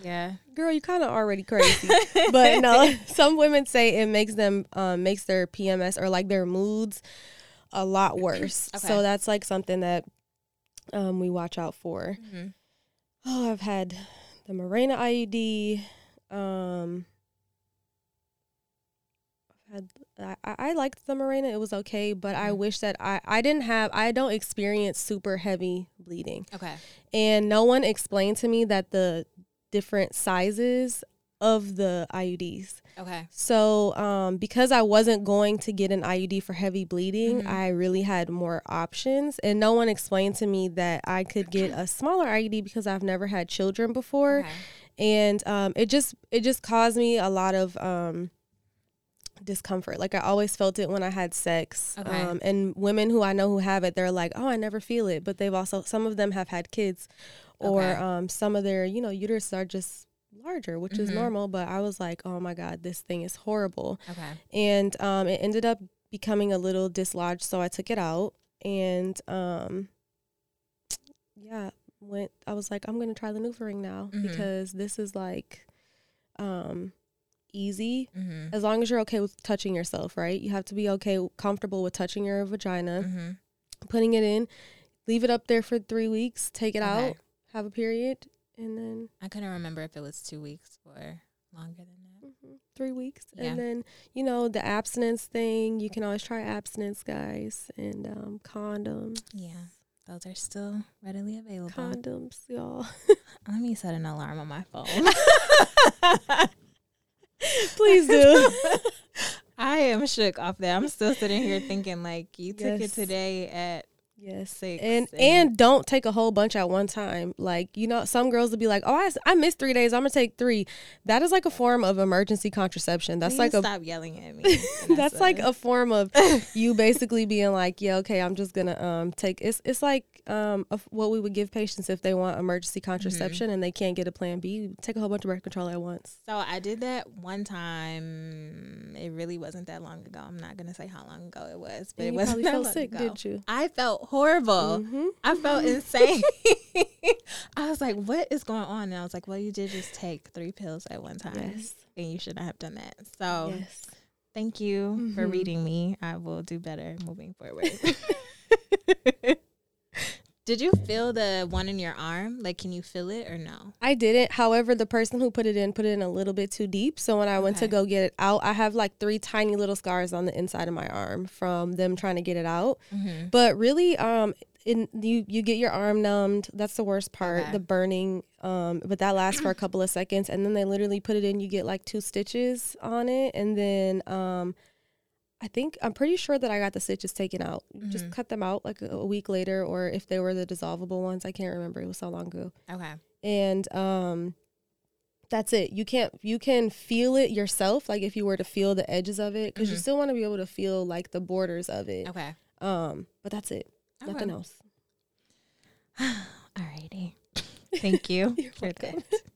Yeah.
girl, you kind of already crazy." but no, some women say it makes them um, makes their PMS or like their moods a lot worse.
Okay.
So that's like something that um, we watch out for.
Mhm.
Oh, I've had the Mirena IUD. Um, I've had I, I I liked the Mirena. It was okay, but I
Mhm.
wish that I I didn't have I don't experience super heavy bleeding,
Okay.
and no one explained to me that the different sizes of the IUDs.
Okay.
So, um, because I wasn't going to get an IUD for heavy bleeding,
Mhm.
I really had more options, and no one explained to me that I could get a smaller IUD because I've never had children before,
Okay.
and um, it just it just caused me a lot of um, discomfort. Like I always felt it when I had sex,
Okay.
um, and women who I know who have it, they're like, "Oh, I never feel it," but they've also some of them have had kids, or
Okay.
um, some of their you know uteruses are just larger, which is
Mhm.
normal. But I was like, "Oh my god, this thing is horrible."
Okay.
and um, it ended up becoming a little dislodged, so I took it out, and um, yeah, went. I was like, I'm gonna try the NuvaRing now
Mhm.
because this is like, um, easy
Mm-hmm.
as long as you're okay with touching yourself, right? You have to be okay, comfortable with touching your vagina,
Mm-hmm.
putting it in, leave it up there for three weeks, take it
Okay.
out, have a period, and then
I couldn't remember if it was two weeks or longer than that.
Mhm. Three weeks.
Yeah.
And then, you know, the abstinence thing, you can always try abstinence, guys, and um, condoms.
Yeah. Those are still readily available.
Condoms, y'all.
Let me set an alarm on my phone.
Please do.
I am shook off that. I'm still sitting here thinking like you took it today at
Yes.
six
And and don't take a whole bunch at one time. Like, you know, some girls will be like, "Oh, I, I missed 3 days. I'm going to take 3." That is like a form of emergency contraception. That's like a
stop yelling at me.
that's like a form of you basically being like, "Yeah, okay, I'm just going to um take it's it's like um of what we would give patients if they want emergency contraception and they can't get a plan B. Take a whole bunch of birth control at once.
So I did that one time. It really wasn't that long ago. I'm not gonna say how long ago it was, but
And
it wasn't that
felt
long
sick,
ago.
did you?
I felt horrible.
Mhm.
I felt insane. I was like, "What is going on?" And I was like, "Well, you did just take three pills at one time,
Yes.
and you should not have done that." So
Yes.
thank you for
Mhm.
reading me. I will do better moving forward. did you feel the one in your arm? Like, can you feel it or no?
I didn't. However, the person who put it in put it in a little bit too deep. So when I went to go get it out, I have like three tiny little scars on the inside of my arm from them trying to get it out.
Mm-hmm.
But really, um, in you you get your arm numbed. That's the worst part,
Okay.
the burning. Um, but that lasts for a couple of seconds, and then they literally put it in. You get like two stitches on it, and then um, I think I'm pretty sure that I got the stitches taken out. You Just cut them out like a, a week later, or if they were the dissolvable ones, I can't remember. It was so long ago
Okay.
and um that's it you can't you can feel it yourself like if you were to feel the edges of it because you
Mhm.
still want to be able to feel like the borders of it
Okay.
um but that's it nothing
Okay.
else
Alrighty. Thank you
You're
for
welcome.
that.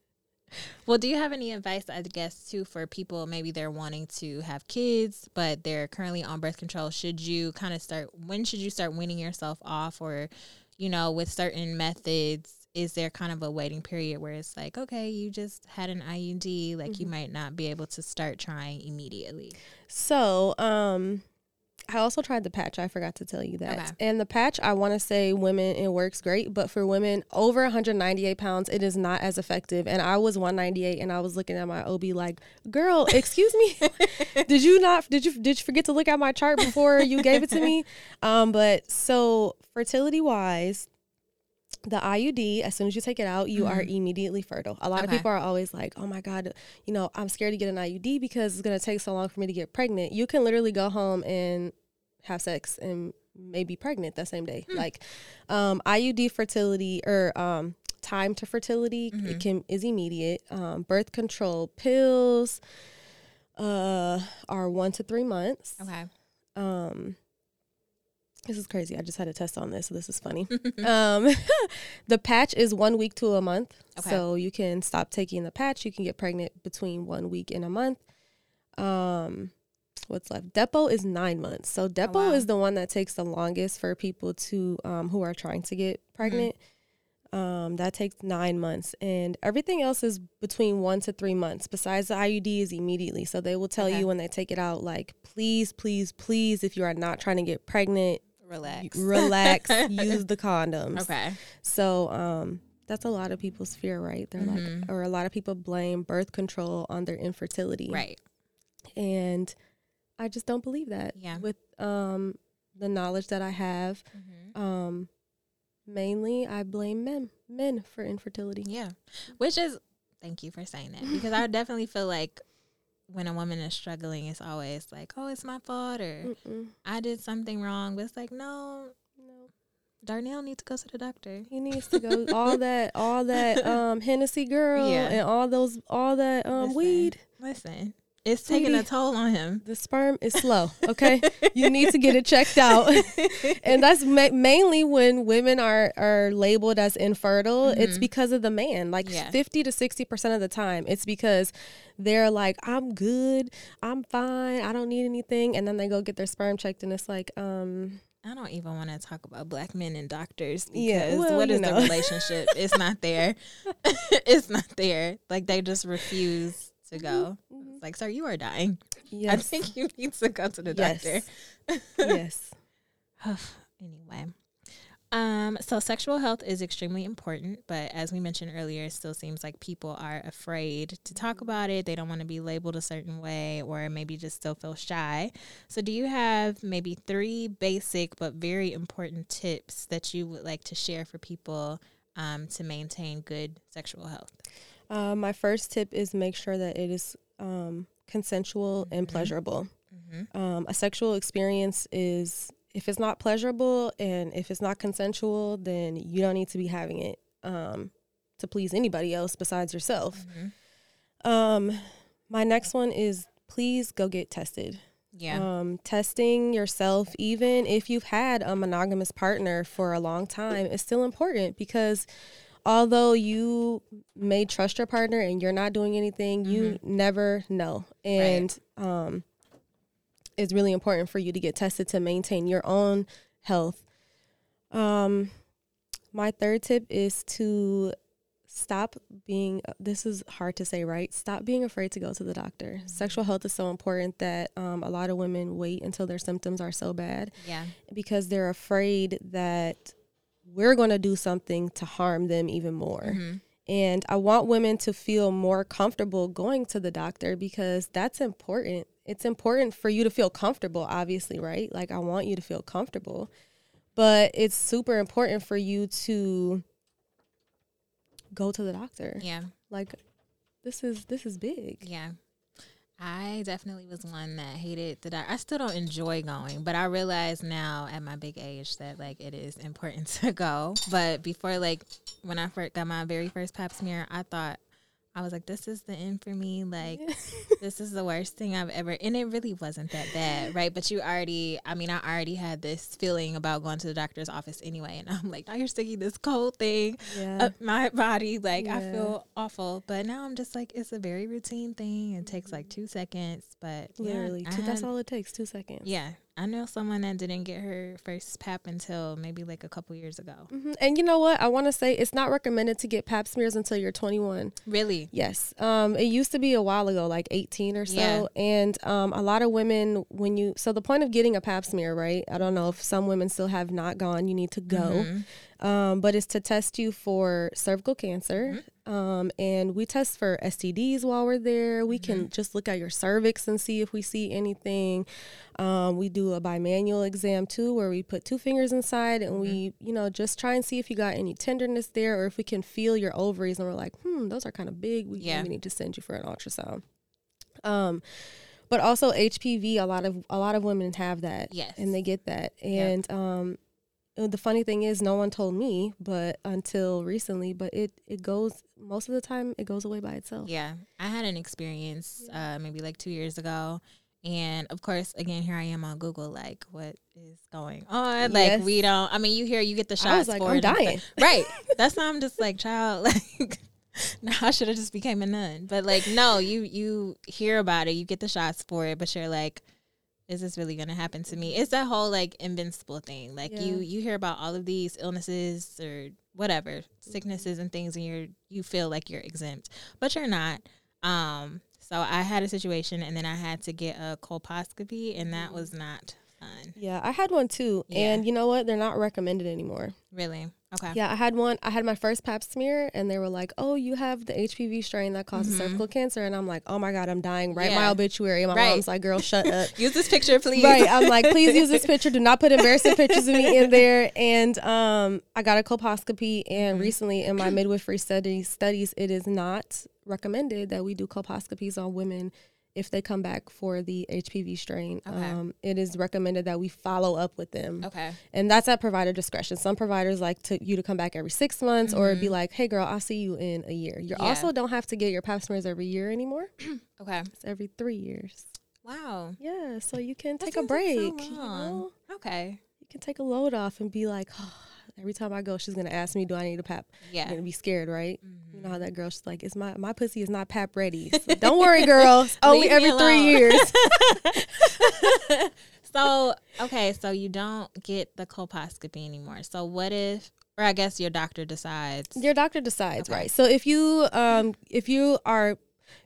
Well, do you have any advice, I guess, too, for people maybe they're wanting to have kids, but they're currently on birth control? Should you kind of start, when should you start weaning yourself off? Or, you know, with certain methods, is there kind of a waiting period where it's like, okay, you just had an IUD, like you
Mhm.
might not be able to start trying immediately?
so um I also tried the patch. I forgot to tell you that.
Okay.
And the patch, I want to say women, it works great. But for women over 198 pounds, it is not as effective. And I was 198 and I was looking at my OB like, girl, excuse me. did you not, did you, did you forget to look at my chart before you gave it to me? Um, but so fertility wise, the IUD, as soon as you take it out, you are
Mhm.
immediately fertile. A lot of people are always like, oh my God, you know, I'm scared to get an IUD because it's going to take so long for me to get pregnant. You can literally go home and have sex and maybe pregnant that same day.
Hmm.
Like um, IUD fertility or um, time to fertility
Mhm.
it can is immediate. Um, birth control pills uh, are one to three months.
Okay.
Um, this is crazy. I just had a test on this, so this is funny. um, the patch is one week to a month.
Okay.
So you can stop taking the patch. You can get pregnant between one week and a month. Um, what's left? Depo is nine months. So Depo
wow.
is the one that takes the longest for people to um, who are trying to get pregnant. Um, that takes nine months, and everything else is between one to three months. Besides the IUD is immediately. So they will tell
Okay.
you when they take it out, like, please, please, please, if you are not trying to get pregnant,
Relax.
relax, use the condoms.
Okay.
So um, that's a lot of people's fear, right? They're
Mhm.
like, or a lot of people blame birth control on their infertility,
Right.
And I just don't believe that.
Yeah.
With um, the knowledge that I have,
Mm-hmm.
um, mainly I blame men, men for infertility.
Yeah. Which is thank you for saying that because I definitely feel like when a woman is struggling it's always like, "Oh, it's my fault or
Mm-mm,
I did something wrong." But it's like, "No,
no,
Darnell needs to go to the doctor."
he needs to go. all that, all that um, Hennessy girl,
Yeah.
and all those, all that um,
Listen.
weed.
Listen. It's taking a toll on him.
The sperm is slow. Okay, you need to get it checked out. and that's ma- mainly when women are are labeled as infertile it's
Mhm.
because of the man like
Yeah.
50 to 60 percent of the time it's because they're like i'm good i'm fine i don't need anything and then they go get their sperm checked and it's like um
I don't even want to talk about black men and doctors because
Yeah, well,
what is the relationship? it's not there. it's not there. Like they just refuse to go. It's like, sir, you are dying. I think you need to go to the
yes
doctor.
yes
anyway. Um, so sexual health is extremely important, but as we mentioned earlier, it still seems like people are afraid to talk about it. They don't want to be labeled a certain way or maybe just still feel shy. So do you have maybe three basic but very important tips that you would like to share for people um, to maintain good sexual health?
Uh, my first tip is make sure that it is um consensual and
Mhm.
pleasurable Mm-hmm. Um, a sexual experience is if it's not pleasurable and if it's not consensual, then you don't need to be having it um, to please anybody else besides yourself. Mm-hmm. Um, my next one is please go get tested.
Yeah.
Um, testing yourself, even if you've had a monogamous partner for a long time, is still important because although you may trust your partner and you're not doing anything, mm-hmm. you never know. And right. um, it's really important for you to get tested to maintain your own health. Um, my third tip is to stop being this is hard to say right stop being afraid to go to the doctor mm-hmm. sexual health is so important that um, a lot of women wait until their symptoms are so bad
yeah
because they're afraid that we're going to do something to harm them even more mm-hmm. and i want women to feel more comfortable going to the doctor because that's important it's important for you to feel comfortable obviously right like i want you to feel comfortable but it's super important for you to go to the doctor.
Yeah.
Like this is this is big.
Yeah. I definitely was one that hated the doctor. I still don't enjoy going, but I realize now at my big age that like it is important to go. But before like when I first got my very first pap smear, I thought I was like, this is the end for me. Like, this is the worst thing I've ever. And it really wasn't that bad, right? But you already, I mean, I already had this feeling about going to the doctor's office anyway. And I'm like, now you're sticking this cold thing yeah. up my body. Like, yeah. I feel awful. But now I'm just like, it's a very routine thing. It takes like mm-hmm. two seconds. But
literally,
yeah,
two, that's all it takes two seconds.
Yeah. I know someone that didn't get her first PAP until maybe like a couple years ago.
Mm-hmm. And you know what? I want to say it's not recommended to get PAP smears until you're 21.
Really?
Yes. Um, it used to be a while ago, like 18 or so. Yeah. And um, a lot of women, when you, so the point of getting a PAP smear, right? I don't know if some women still have not gone. You need to go. Mm-hmm um, but it's to test you for cervical cancer. Um, and we test for STDs while we're there. We mm-hmm. can just look at your cervix and see if we see anything. Um, we do a bimanual exam too, where we put two fingers inside and mm-hmm. we, you know, just try and see if you got any tenderness there or if we can feel your ovaries and we're like, hmm, those are kind of big. We yeah. maybe need to send you for an ultrasound. Um, but also HPV, a lot of a lot of women have that,
yes,
and they get that, and yep. um, the funny thing is no one told me but until recently but it it goes most of the time it goes away by itself.
Yeah i had an experience uh maybe like two years ago and of course again here i am on google like what is going on? Like we don't i mean you hear you get the shots
like,
for
I'm dying.
Right. That's why i'm just like child like no, I should have just became a nun. But like, no, you you hear about it, you get the shots for it, but you're like, is this really going to happen to me. It's that whole like invincible thing. Like yeah. you you hear about all of these illnesses or whatever sicknesses and things and you're you feel like you're exempt but you're not. Um so i had a situation and then i had to get a colposcopy and that was not fun
yeah i had one too yeah. and you know what they're not recommended anymore
really Okay.
Yeah, I had one. I had my first pap smear, and they were like, "Oh, you have the HPV strain that causes mm-hmm. cervical cancer," and I'm like, "Oh my god, I'm dying." Write yeah. my obituary. And my right. mom's like, "Girl, shut up."
use this picture, please.
Right. I'm like, please use this picture. Do not put embarrassing pictures of me in there. And um, I got a colposcopy, and mm-hmm. recently in my midwifery studies, studies, it is not recommended that we do colposcopies on women if they come back for the HPV strain, okay. um, it is recommended that we follow up with them.
Okay.
And that's at provider discretion. Some providers like to you to come back every six months mm-hmm. or be like, hey girl, I'll see you in a year. You yeah. also don't have to get your pap smears every year anymore.
okay.
It's every three years.
Wow.
Yeah. So you can take a break. So you know?
Okay.
You can take a load off and be like, oh, Every time I go, she's gonna ask me, "Do I need a pap?"
Yeah, I'm
gonna be scared, right? Mm-hmm. You know how that girl? She's like, "It's my my pussy is not pap ready." So don't worry, girl. only every three years.
so okay, so you don't get the colposcopy anymore. So what if or I guess your doctor decides.
Your doctor decides, okay. right? So if you um if you are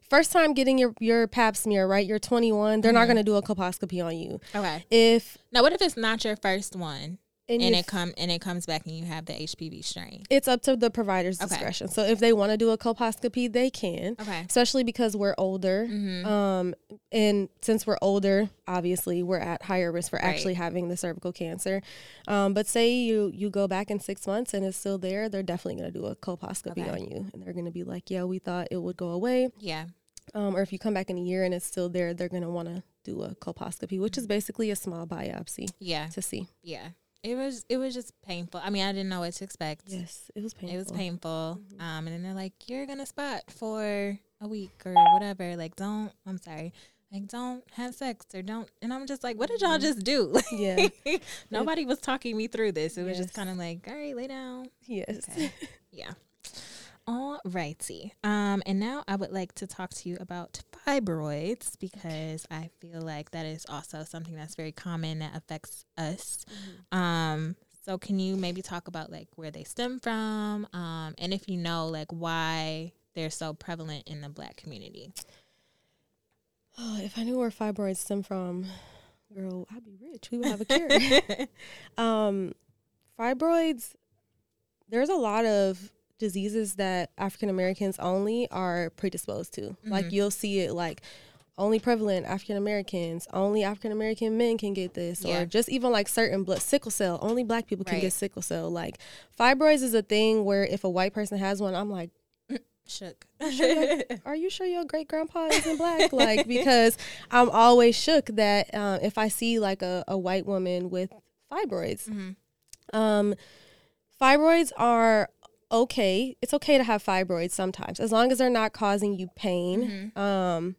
first time getting your your pap smear, right? You're 21, they're mm-hmm. not going to do a colposcopy on you.
Okay.
If
Now what if it's not your first one? And, and it come and it comes back and you have the HPV strain.
It's up to the provider's okay. discretion. So if they want to do a colposcopy, they can.
Okay.
Especially because we're older. Mm-hmm. Um, and since we're older, obviously we're at higher risk for right. actually having the cervical cancer. Um, but say you you go back in six months and it's still there, they're definitely going to do a colposcopy okay. on you, and they're going to be like, "Yeah, we thought it would go away."
Yeah.
Um, or if you come back in a year and it's still there, they're going to want to do a colposcopy, which is basically a small biopsy
Yeah.
to see.
Yeah. It was it was just painful. I mean, I didn't know what to expect.
Yes, it was painful.
It was painful.
Mhm.
Um, and then they're like, "You're gonna spot for a week or whatever. Like, don't. I'm sorry. Like, don't have sex or don't." And I'm just like, "What did y'all
Mhm.
just do?"
Yeah.
Nobody was talking me through this. It was just kind of like, "All right, lay down."
Yes.
Okay. Yeah. All righty. Um, and now I would like to talk to you about fibroids because I feel like that is also something that's very common that affects us. Um, so can you maybe talk about like where they stem from? Um, and if you know like why they're so prevalent in the black community.
Oh, if I knew where fibroids stem from, girl, I'd be rich. We would have a cure. um, fibroids, there's a lot of diseases that African Americans only are predisposed to. Like
Mhm.
you'll see it like only prevalent African Americans, only African American men can get this,
Yeah.
or just even like certain blood sickle cell, only black people can
Right.
get sickle cell. Like fibroids is a thing where if a white person has one, I'm like,
Shook.
are you sure your great grandpa isn't black? like, because I'm always shook that uh, if I see like a, a white woman with fibroids,
Mhm.
um, fibroids are okay. It's okay to have fibroids sometimes, as long as they're not causing you pain.
Mhm.
Um,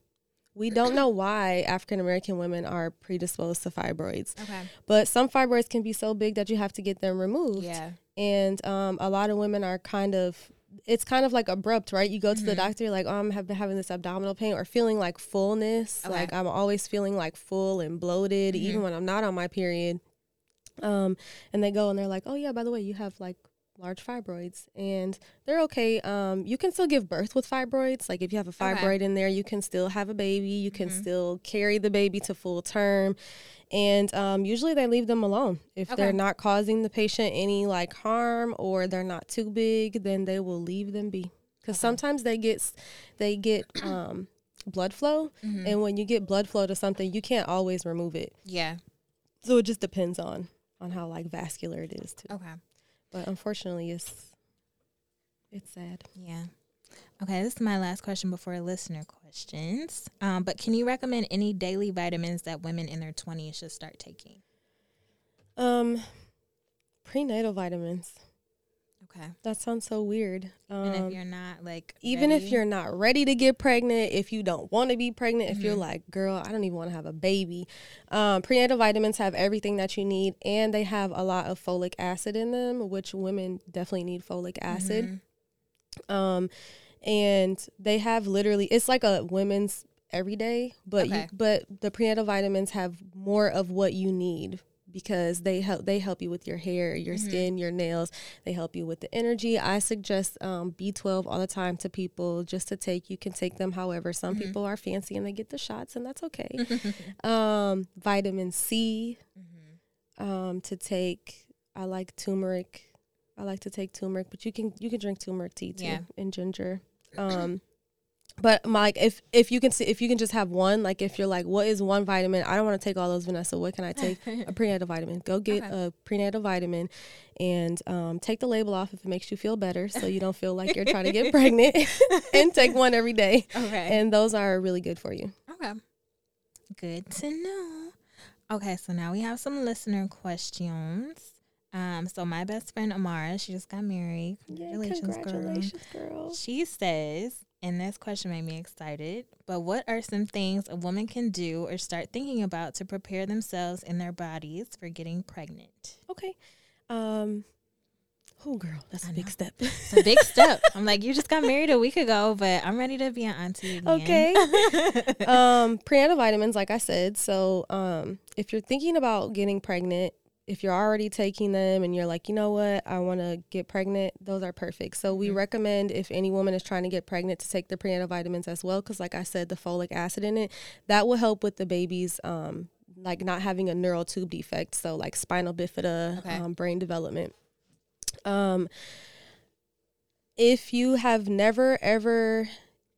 we don't know why African American women are predisposed to fibroids,
Okay.
but some fibroids can be so big that you have to get them removed
Yeah.
and um, a lot of women are kind of it's kind of like abrupt right you go to the
Mhm.
doctor you're like oh i'm have been having this abdominal pain or feeling like fullness
Okay.
like i'm always feeling like full and bloated
Mhm.
even when i'm not on my period um, and they go and they're like oh yeah by the way you have like large fibroids and they're okay um, you can still give birth with fibroids like if you have a
Okay.
fibroid in there you can still have a baby you can
Mhm.
still carry the baby to full term and um, usually they leave them alone if
Okay.
they're not causing the patient any like harm or they're not too big then they will leave them be because
Okay.
sometimes they get they get um, blood flow
Mhm.
and when you get blood flow to something you can't always remove it
yeah.
so it just depends on on how like vascular it is too
Okay.
But unfortunately it's it's sad
Yeah. Okay, this is my last question before listener questions. Um, but can you recommend any daily vitamins that women in their 20s should start taking?
um prenatal vitamins
Okay.
that sounds so weird
And
um,
if you're not like
even if you're not ready to get pregnant, if you don't want to be pregnant, if you're
Mhm.
like, girl, I don't even want to have a baby, um, prenatal vitamins have everything that you need, and they have a lot of folic acid in them, which women definitely need folic acid.
Mhm.
Um, and they have literally, it's like a women's everyday, but
Okay.
you, but the prenatal vitamins have more of what you need because they help they help you with your hair, your
Mhm.
skin, your nails. They help you with the energy. I suggest um, B12 all the time to people just to take. You can take them however. Some
Mhm.
people are fancy and they get the shots, and that's okay. um, vitamin C
Mhm.
um, to take. I like turmeric. I like to take turmeric, but you can you can drink turmeric tea too
Yeah.
and ginger. Um, but my, like if if you can see, if you can just have one, like if you're like, what is one vitamin? I don't want to take all those, Vanessa. What can I take? a prenatal vitamin. Go get
Okay.
a prenatal vitamin and um, take the label off if it makes you feel better, so you don't feel like you're trying to get pregnant. and take one every day,
okay.
and those are really good for you.
Okay. Good to know. Okay, so now we have some listener questions. Um, so my best friend Amara, she just got married. Congratulations, girl.
congratulations, girl.
She says, and this question made me excited, but what are some things a woman can do or start thinking about to prepare themselves and their bodies for getting pregnant?
Okay. Um. Oh, girl, that's
I
a big
know.
step.
It's a big step. I'm like, you just got married a week ago, but I'm ready to be an auntie again.
Okay. um, prenatal vitamins, like I said. So, um, if you're thinking about getting pregnant, if you're already taking them and you're like, you know what, I want to get pregnant, those are perfect. So, we
Mhm.
recommend if any woman is trying to get pregnant to take the prenatal vitamins as well, because, like I said, the folic acid in it that will help with the baby's um, like not having a neural tube defect, so like spinal bifida,
Okay.
um, brain development. Um, if you have never ever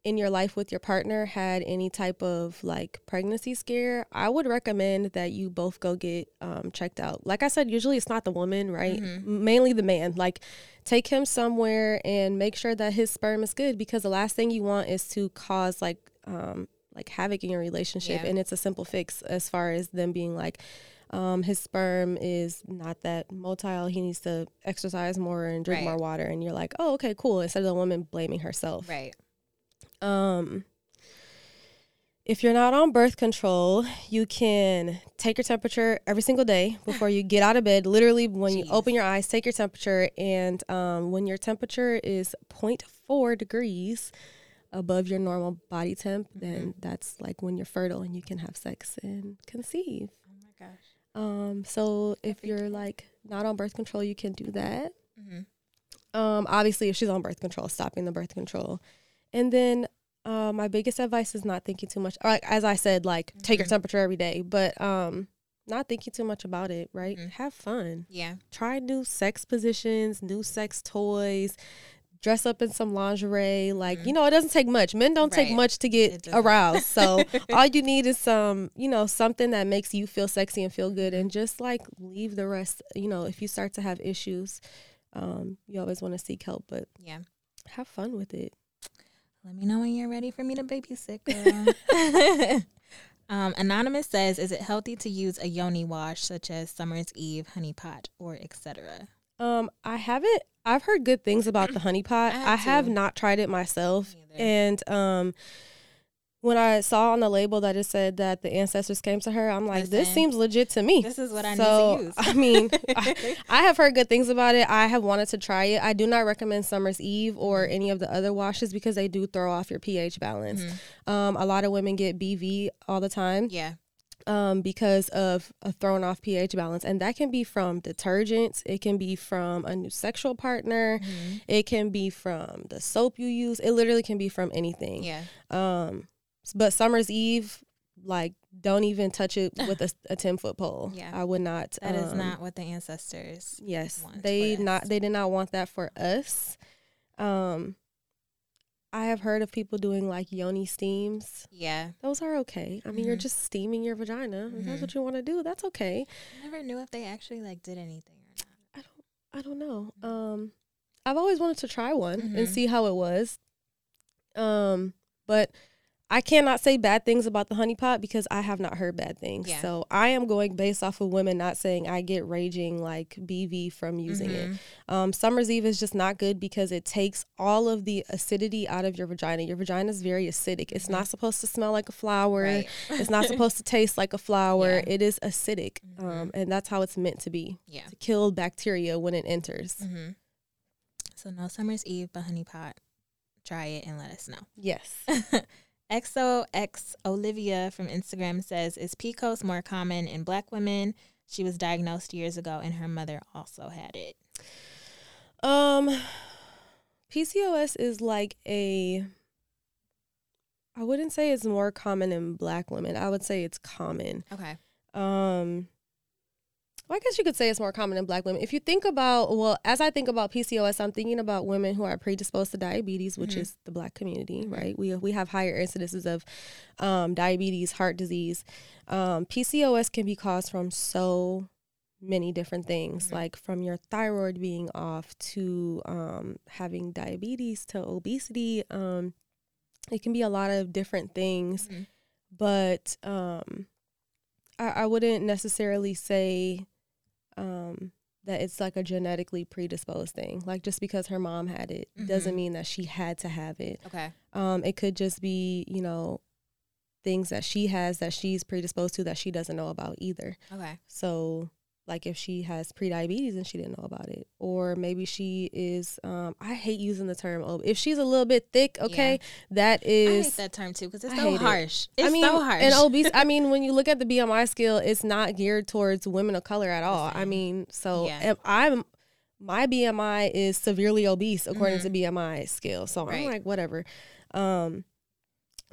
in your life with your partner had any type of like pregnancy scare, I would recommend that you both go get um, checked out. Like I said, usually it's not the woman, right?
Mhm.
Mainly the man. Like take him somewhere and make sure that his sperm is good because the last thing you want is to cause like um, like havoc in your relationship
Yeah.
and it's a simple fix as far as them being like um, his sperm is not that motile he needs to exercise more and drink
Right.
more water and you're like oh okay cool instead of the woman blaming herself
Right.
Um, if you're not on birth control, you can take your temperature every single day before you get out of bed. Literally, when you open your eyes, take your temperature. And um, when your temperature is 0.4 degrees above your normal body temp, then that's like when you're fertile and you can have sex and conceive.
Oh my gosh.
Um, so if you're like not on birth control, you can do that.
Mm-hmm.
Um, obviously, if she's on birth control, stopping the birth control, and then uh, my biggest advice is not thinking too much. Like, as I said, like take your
Mhm.
temperature every day, but um, not thinking too much about it. Right?
Mhm.
Have fun.
Yeah.
Try new sex positions, new sex toys. Dress up in some lingerie. Like
Mhm.
you know, it doesn't take much. Men don't take much to get aroused. So all you need is some, you know, something that makes you feel sexy and feel good, and just like leave the rest. You know, if you start to have issues, um, you always want to seek help, but
Yeah.
have fun with it.
Let me know when you're ready for me to babysit, girl. um, Anonymous says, "Is it healthy to use a yoni wash such as Summer's Eve, Honey Pot, or etc.?"
Um, I haven't. I've heard good things about the honey pot.
I have
I have not tried it myself, and um, when I saw on the label that it said that the ancestors came to her, I'm like, this seems legit to me.
This is what I
so,
need to use.
I mean, I, I have heard good things about it. I have wanted to try it. I do not recommend Summer's Eve or
Mm-hmm.
any of the other washes because they do throw off your pH balance.
Mhm.
Um, a lot of women get BV all the time.
Yeah.
um, because of a thrown off pH balance. And that can be from detergents, it can be from a new sexual partner,
Mhm.
it can be from the soap you use. It literally can be from anything.
Yeah.
Um, but Summer's Eve, like, don't even touch it with a, a 10 foot pole.
Yeah.
I would not.
That is
um,
not what the ancestors.
Yes,
want
they not they did not want that for us. Um, I have heard of people doing like yoni steams.
Yeah.
Those are okay. I mean, you're
Mhm.
just steaming your vagina. If that's what you want to do, that's okay.
I never knew if they actually like did anything or not.
I don't I don't know. Um, I've always wanted to try one and
Mhm.
see how it was. Um, but I cannot say bad things about the honey pot because I have not heard bad things.
Yeah.
So I am going based off of women not saying I get raging like BV from using it.
Mhm.
Um, Summer's Eve is just not good because it takes all of the acidity out of your vagina. Your vagina is very acidic. It's not supposed to smell like a flower.
Right.
It's not supposed to taste like a flower.
Yeah.
It is acidic,
Mhm.
um, and that's how it's meant to be
Yeah.
to kill bacteria when it enters.
hmm So no Summer's Eve, but Honey Pot. Try it and let us know.
Yes.
XOX Olivia from Instagram says, Is PCOS more common in black women? She was diagnosed years ago and her mother also had it.
Um, PCOS is like a. I wouldn't say it's more common in black women. I would say it's common.
Okay.
Um, well, I guess you could say it's more common in black women. If you think about, well, as I think about PCOS, I'm thinking about women who are predisposed to diabetes, which
Mhm.
is the black community, right? We we have higher incidences of um, diabetes, heart disease. Um, PCOS can be caused from so many different things,
Mhm.
like from your thyroid being off to um, having diabetes to obesity. Um, it can be a lot of different things
Mhm.
but um I, I wouldn't necessarily say um that it's like a genetically predisposed thing like just because her mom had it doesn't
Mhm.
mean that she had to have it
Okay.
um it could just be you know things that she has that she's predisposed to that she doesn't know about either
Okay.
so like if she has prediabetes and she didn't know about it or maybe she is um i hate using the term ob if she's a little bit thick okay that is I
hate that term too because it's
I
so
hate it.
harsh. It's
I mean,
so harsh.
and obese. I mean, when you look at the BMI scale, it's not geared towards women of color at all. I mean, so
Yeah.
I'm my BMI is severely obese according
Mhm.
to BMI scale. So
Right.
I'm like, whatever. Um,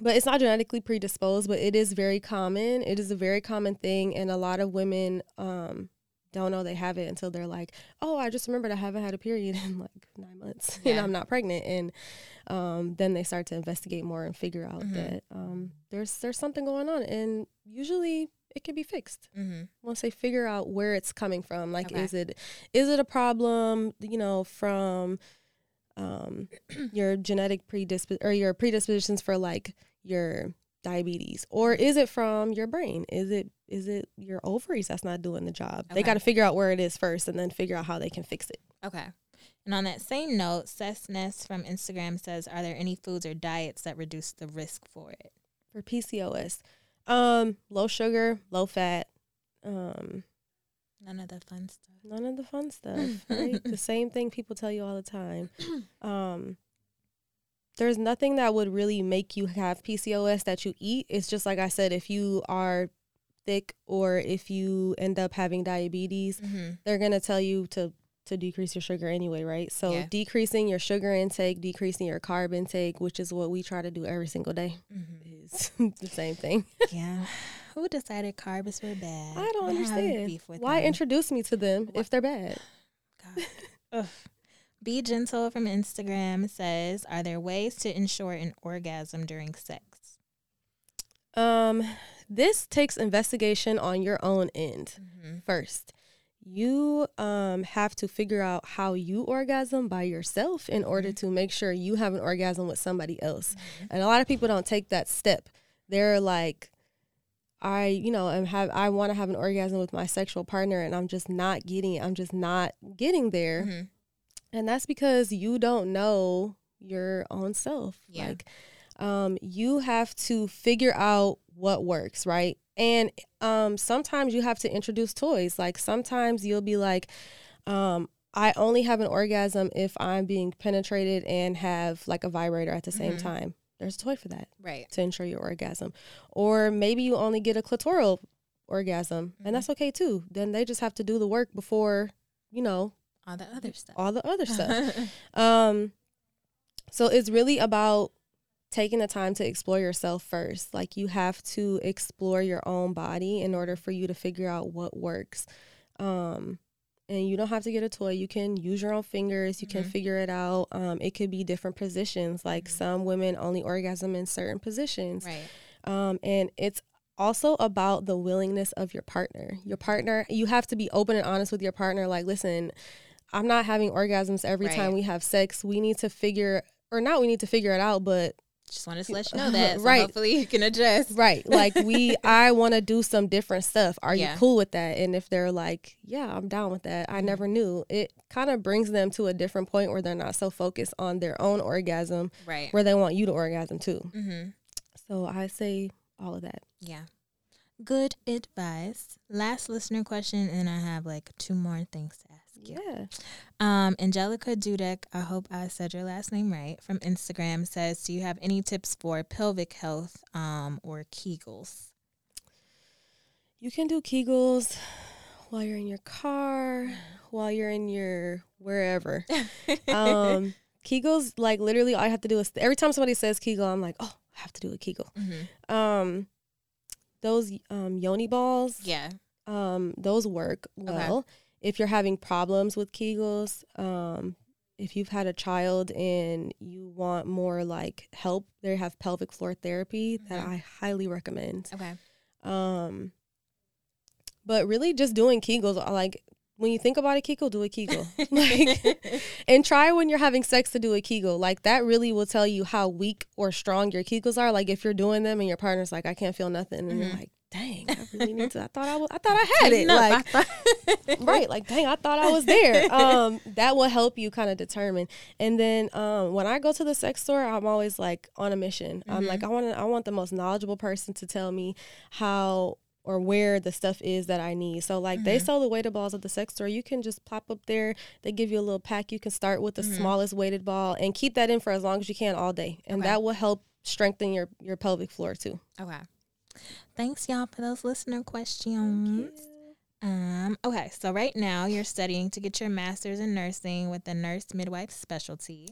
but it's not genetically predisposed, but it is very common. It is a very common thing, and a lot of women um don't know they have it until they're like, oh, I just remembered I haven't had a period in like nine months, and I'm not pregnant, and um, then they start to investigate more and figure out
Mhm.
that um, there's there's something going on, and usually it can be fixed
hmm
once they figure out where it's coming from. Like,
Okay.
is it is it a problem? You know, from um, your genetic predispos or your predispositions for like your diabetes or is it from your brain? Is it is it your ovaries that's not doing the job? They got to figure out where it is first and then figure out how they can fix it.
Okay. And on that same note, Cessness from Instagram says, "Are there any foods or diets that reduce the risk for it?"
for pcos um low sugar low fat um
None of the fun stuff.
none of the fun stuff right? The same thing people tell you all the time. Um there's nothing that would really make you have PCOS that you eat. It's just like I said, if you are thick or if you end up having diabetes,
Mm-hmm.
they're gonna tell you to to decrease your sugar anyway, right? So
Yeah.
decreasing your sugar intake, decreasing your carb intake, which is what we try to do every single day,
Mm-hmm.
is the same thing.
Yeah. Who decided carbs were bad?
I don't understand. Why
them.
introduce me to them if they're bad?
God. Be gentle from Instagram says, "Are there ways to ensure an orgasm during sex?"
Um, this takes investigation on your own end.
Mm-hmm.
first. You um have to figure out how you orgasm by yourself in order to make sure you have an orgasm with somebody else. And a lot of people don't take that step. They're like I, you know, am have I want to have an orgasm with my sexual partner and I'm just not getting it. I'm just not getting there.
Mm-hmm.
And that's because you don't know your own self.
Yeah.
Like um you have to figure out what works, right? And um sometimes you have to introduce toys. Like sometimes you'll be like um I only have an orgasm if I'm being penetrated and have like a vibrator at the same
Mhm.
time. There's a toy for that
Right.
to ensure your orgasm. Or maybe you only get a clitoral orgasm,
Mhm.
and that's okay too. Then they just have to do the work before, you know,
All the other stuff.
all the other stuff. Um, so it's really about taking the time to explore yourself first. Like you have to explore your own body in order for you to figure out what works. Um, and you don't have to get a toy. You can use your own fingers. You can
Mhm.
figure it out. Um, it could be different positions. Like
Mhm.
some women only orgasm in certain positions.
right.
Um, and it's also about the willingness of your partner. Your partner, you have to be open and honest with your partner. Like, listen, I'm not having orgasms every
Right.
time we have sex. We need to figure, or not, we need to figure it out, but
Just wanted to let you know that. So
Right.
Hopefully you can adjust.
right, like we, I want to do some different stuff. Are
Yeah.
you cool with that? And if they're like, yeah, I'm down with that. I
Mhm.
never knew. It kind of brings them to a different point where they're not so focused on their own orgasm,
Right.
where they want you to orgasm too.
Mm-hmm.
So I say all of that.
Yeah. Good advice. Last listener question, and I have like two more things to.
Yeah.
Um, Angelica Dudek, I hope I said your last name right, from Instagram says, Do you have any tips for pelvic health um, or Kegels?
You can do Kegels while you're in your car, while you're in your wherever. Um, Kegels, like literally, all I have to do is every time somebody says Kegel, I'm like, oh, I have to do a Kegel.
Mhm.
Um, those um, yoni balls,
Yeah.
um, those work well. If you're having problems with Kegels, um, if you've had a child and you want more like help, they have pelvic floor therapy that
Mhm.
I highly recommend.
Okay.
Um, but really, just doing Kegels, uh, like when you think about a Kegel, do a Kegel. like, and try when you're having sex to do a Kegel. Like that really will tell you how weak or strong your Kegels are. Like if you're doing them and your partner's like, I can't feel nothing, and you're
Mhm.
like, dang, I really need to. I thought I was. I thought I had it. Like
thought-
right like dang i thought i was there um that will help you kind of determine and then um when i go to the sex store i'm always like on a mission i'm
Mhm.
like i want to i want the most knowledgeable person to tell me how or where the stuff is that i need so like they
Mhm.
sell the weighted balls at the sex store you can just pop up there they give you a little pack you can start with the
Mhm.
smallest weighted ball and keep that in for as long as you can all day and
Okay.
that will help strengthen your your pelvic floor too
okay. Thanks, y'all, for those listener questions. Um, okay, so right now you're studying to get your master's in nursing with a nurse midwife specialty.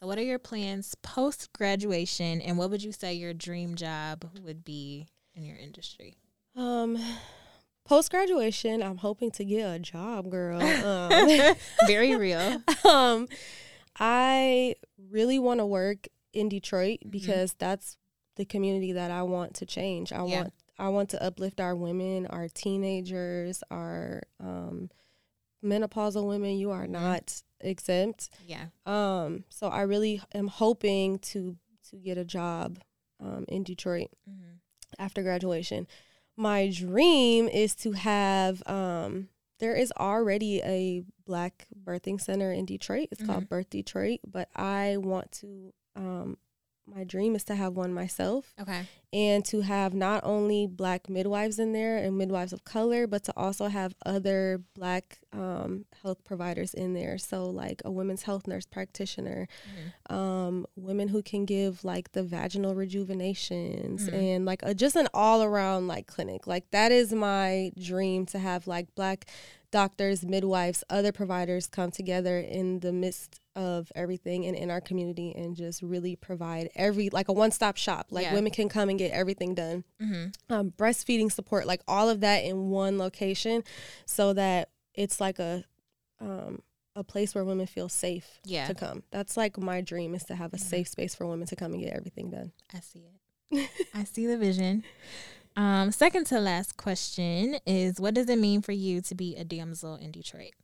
So, what are your plans post graduation, and what would you say your dream job would be in your industry?
Um, post graduation, I'm hoping to get a job, girl. Um,
Very real.
um, I really want to work in Detroit
Mhm.
because that's the community that I want to change. I
Yeah.
want I want to uplift our women, our teenagers, our um, menopausal women. You are
Mhm.
not exempt.
Yeah.
Um, so I really am hoping to to get a job um, in Detroit
Mm-hmm.
after graduation. My dream is to have. Um, there is already a Black birthing center in Detroit. It's called Birth Detroit, but I want to. Um, my dream is to have one myself
Okay.
and to have not only black midwives in there and midwives of color, but to also have other black um, health providers in there. So, like a women's health nurse practitioner,
Mhm.
um, women who can give like the vaginal rejuvenations
Mhm.
and like a, just an all around like clinic. Like, that is my dream to have like black doctors, midwives, other providers come together in the midst of everything and in our community and just really provide every like a one stop shop. Like
Yeah.
women can come and get everything done.
Mm-hmm.
Um, breastfeeding support, like all of that in one location, so that it's like a um, a place where women feel safe
Yeah.
to come. That's like my dream is to have a
Mhm.
safe space for women to come and get everything done.
I see it. I see the vision. Um, second to last question is what does it mean for you to be a damsel in Detroit?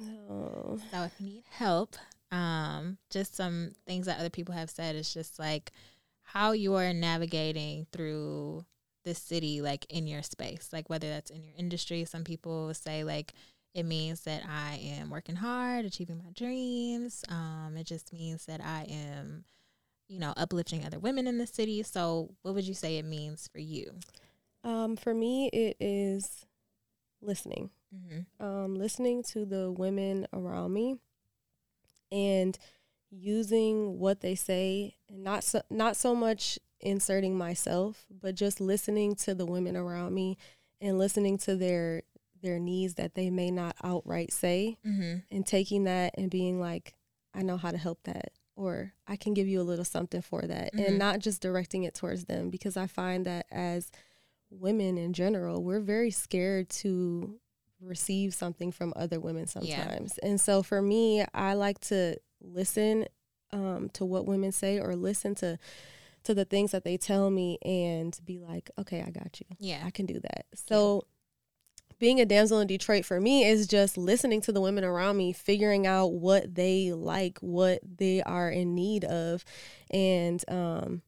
Oh.
So if you need help, um, just some things that other people have said is just like how you are navigating through the city, like in your space, like whether that's in your industry. Some people say like it means that I am working hard, achieving my dreams. Um, it just means that I am, you know, uplifting other women in the city. So what would you say it means for you?
Um, for me, it is listening.
Mm-hmm.
um, listening to the women around me and using what they say and not so, not so much inserting myself but just listening to the women around me and listening to their their needs that they may not outright say
Mm-hmm.
and taking that and being like I know how to help that or I can give you a little something for that
Mhm.
and not just directing it towards them because I find that as women in general we're very scared to receive something from other women
Yeah.
sometimes. And so for me, I like to listen um, to what women say or listen to to the things that they tell me and be like, okay, I got you.
Yeah.
I can do that. So being a damsel in Detroit for me is just listening to the women around me, figuring out what they like, what they are in need of, and um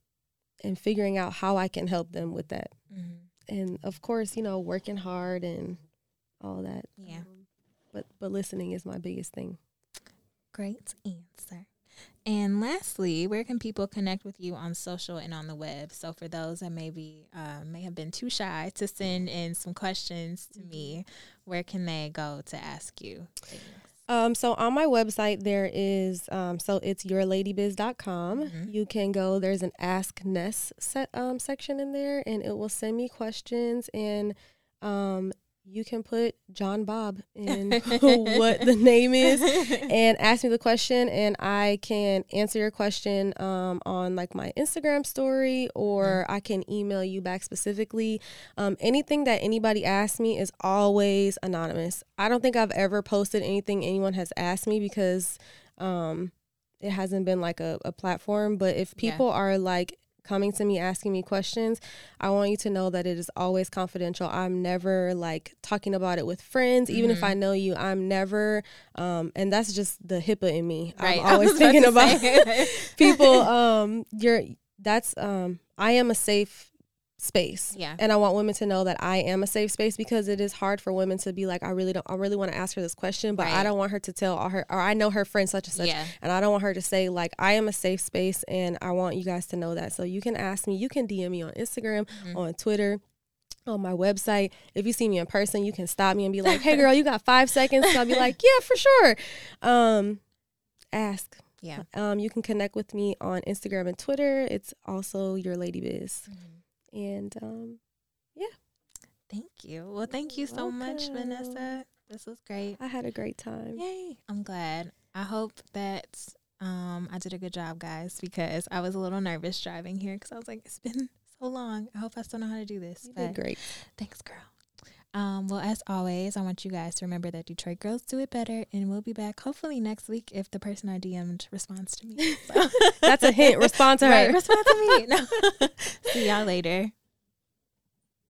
and figuring out how I can help them with that.
Mm-hmm.
And of course, you know, working hard and all that.
Yeah.
Um, but but listening is my biggest thing.
Great answer. And lastly, where can people connect with you on social and on the web? So for those that maybe uh, may have been too shy to send in some questions to me, where can they go to ask you things?
Um, so on my website there is um, so it's yourladybiz.com.
Mhm.
You can go. There's an Ask Ness set um, section in there, and it will send me questions and um, you can put John Bob in what the name is and ask me the question and I can answer your question um, on like my Instagram story or I can email you back specifically. Um, anything that anybody asks me is always anonymous. I don't think I've ever posted anything anyone has asked me because um, it hasn't been like a, a platform. But if
Yeah.
people are like coming to me asking me questions, I want you to know that it is always confidential. I'm never like talking about it with friends, even if
Mhm.
I know you. I'm never, um, and that's just the HIPAA in me.
Right.
I'm always thinking about people. Um, you're that's um, I am a safe space.
Yeah.
And I want women to know that I am a safe space because it is hard for women to be like, I really don't, I really want to ask her this question, but I don't want her to tell all her, or I know her friend such and such,
Yeah.
and I don't want her to say like, I am a safe space, and I want you guys to know that. So you can ask me, you can DM me on Instagram,
Mhm.
on Twitter. On my website, if you see me in person, you can stop me and be like, "Hey, girl, you got five seconds?" So I'll be like, "Yeah, for sure." Um, ask.
Yeah.
Um, you can connect with me on Instagram and Twitter. It's also your lady biz,
Mhm.
And um, yeah.
Thank you. Well, thank you so much, Vanessa. This was great.
I had a great time.
Yay. I'm glad. I hope that um, I did a good job, guys, because I was a little nervous driving here because I was like, it's been so long. I hope I still know how to do this.
You
But
did great.
thanks, girl. Um, well, as always, I want you guys to remember that Detroit girls do it better, and we'll be back hopefully next week if the person I DM'd responds to me. So-
That's a hint. Respond to
right,
her.
respond to me. No. See y'all later.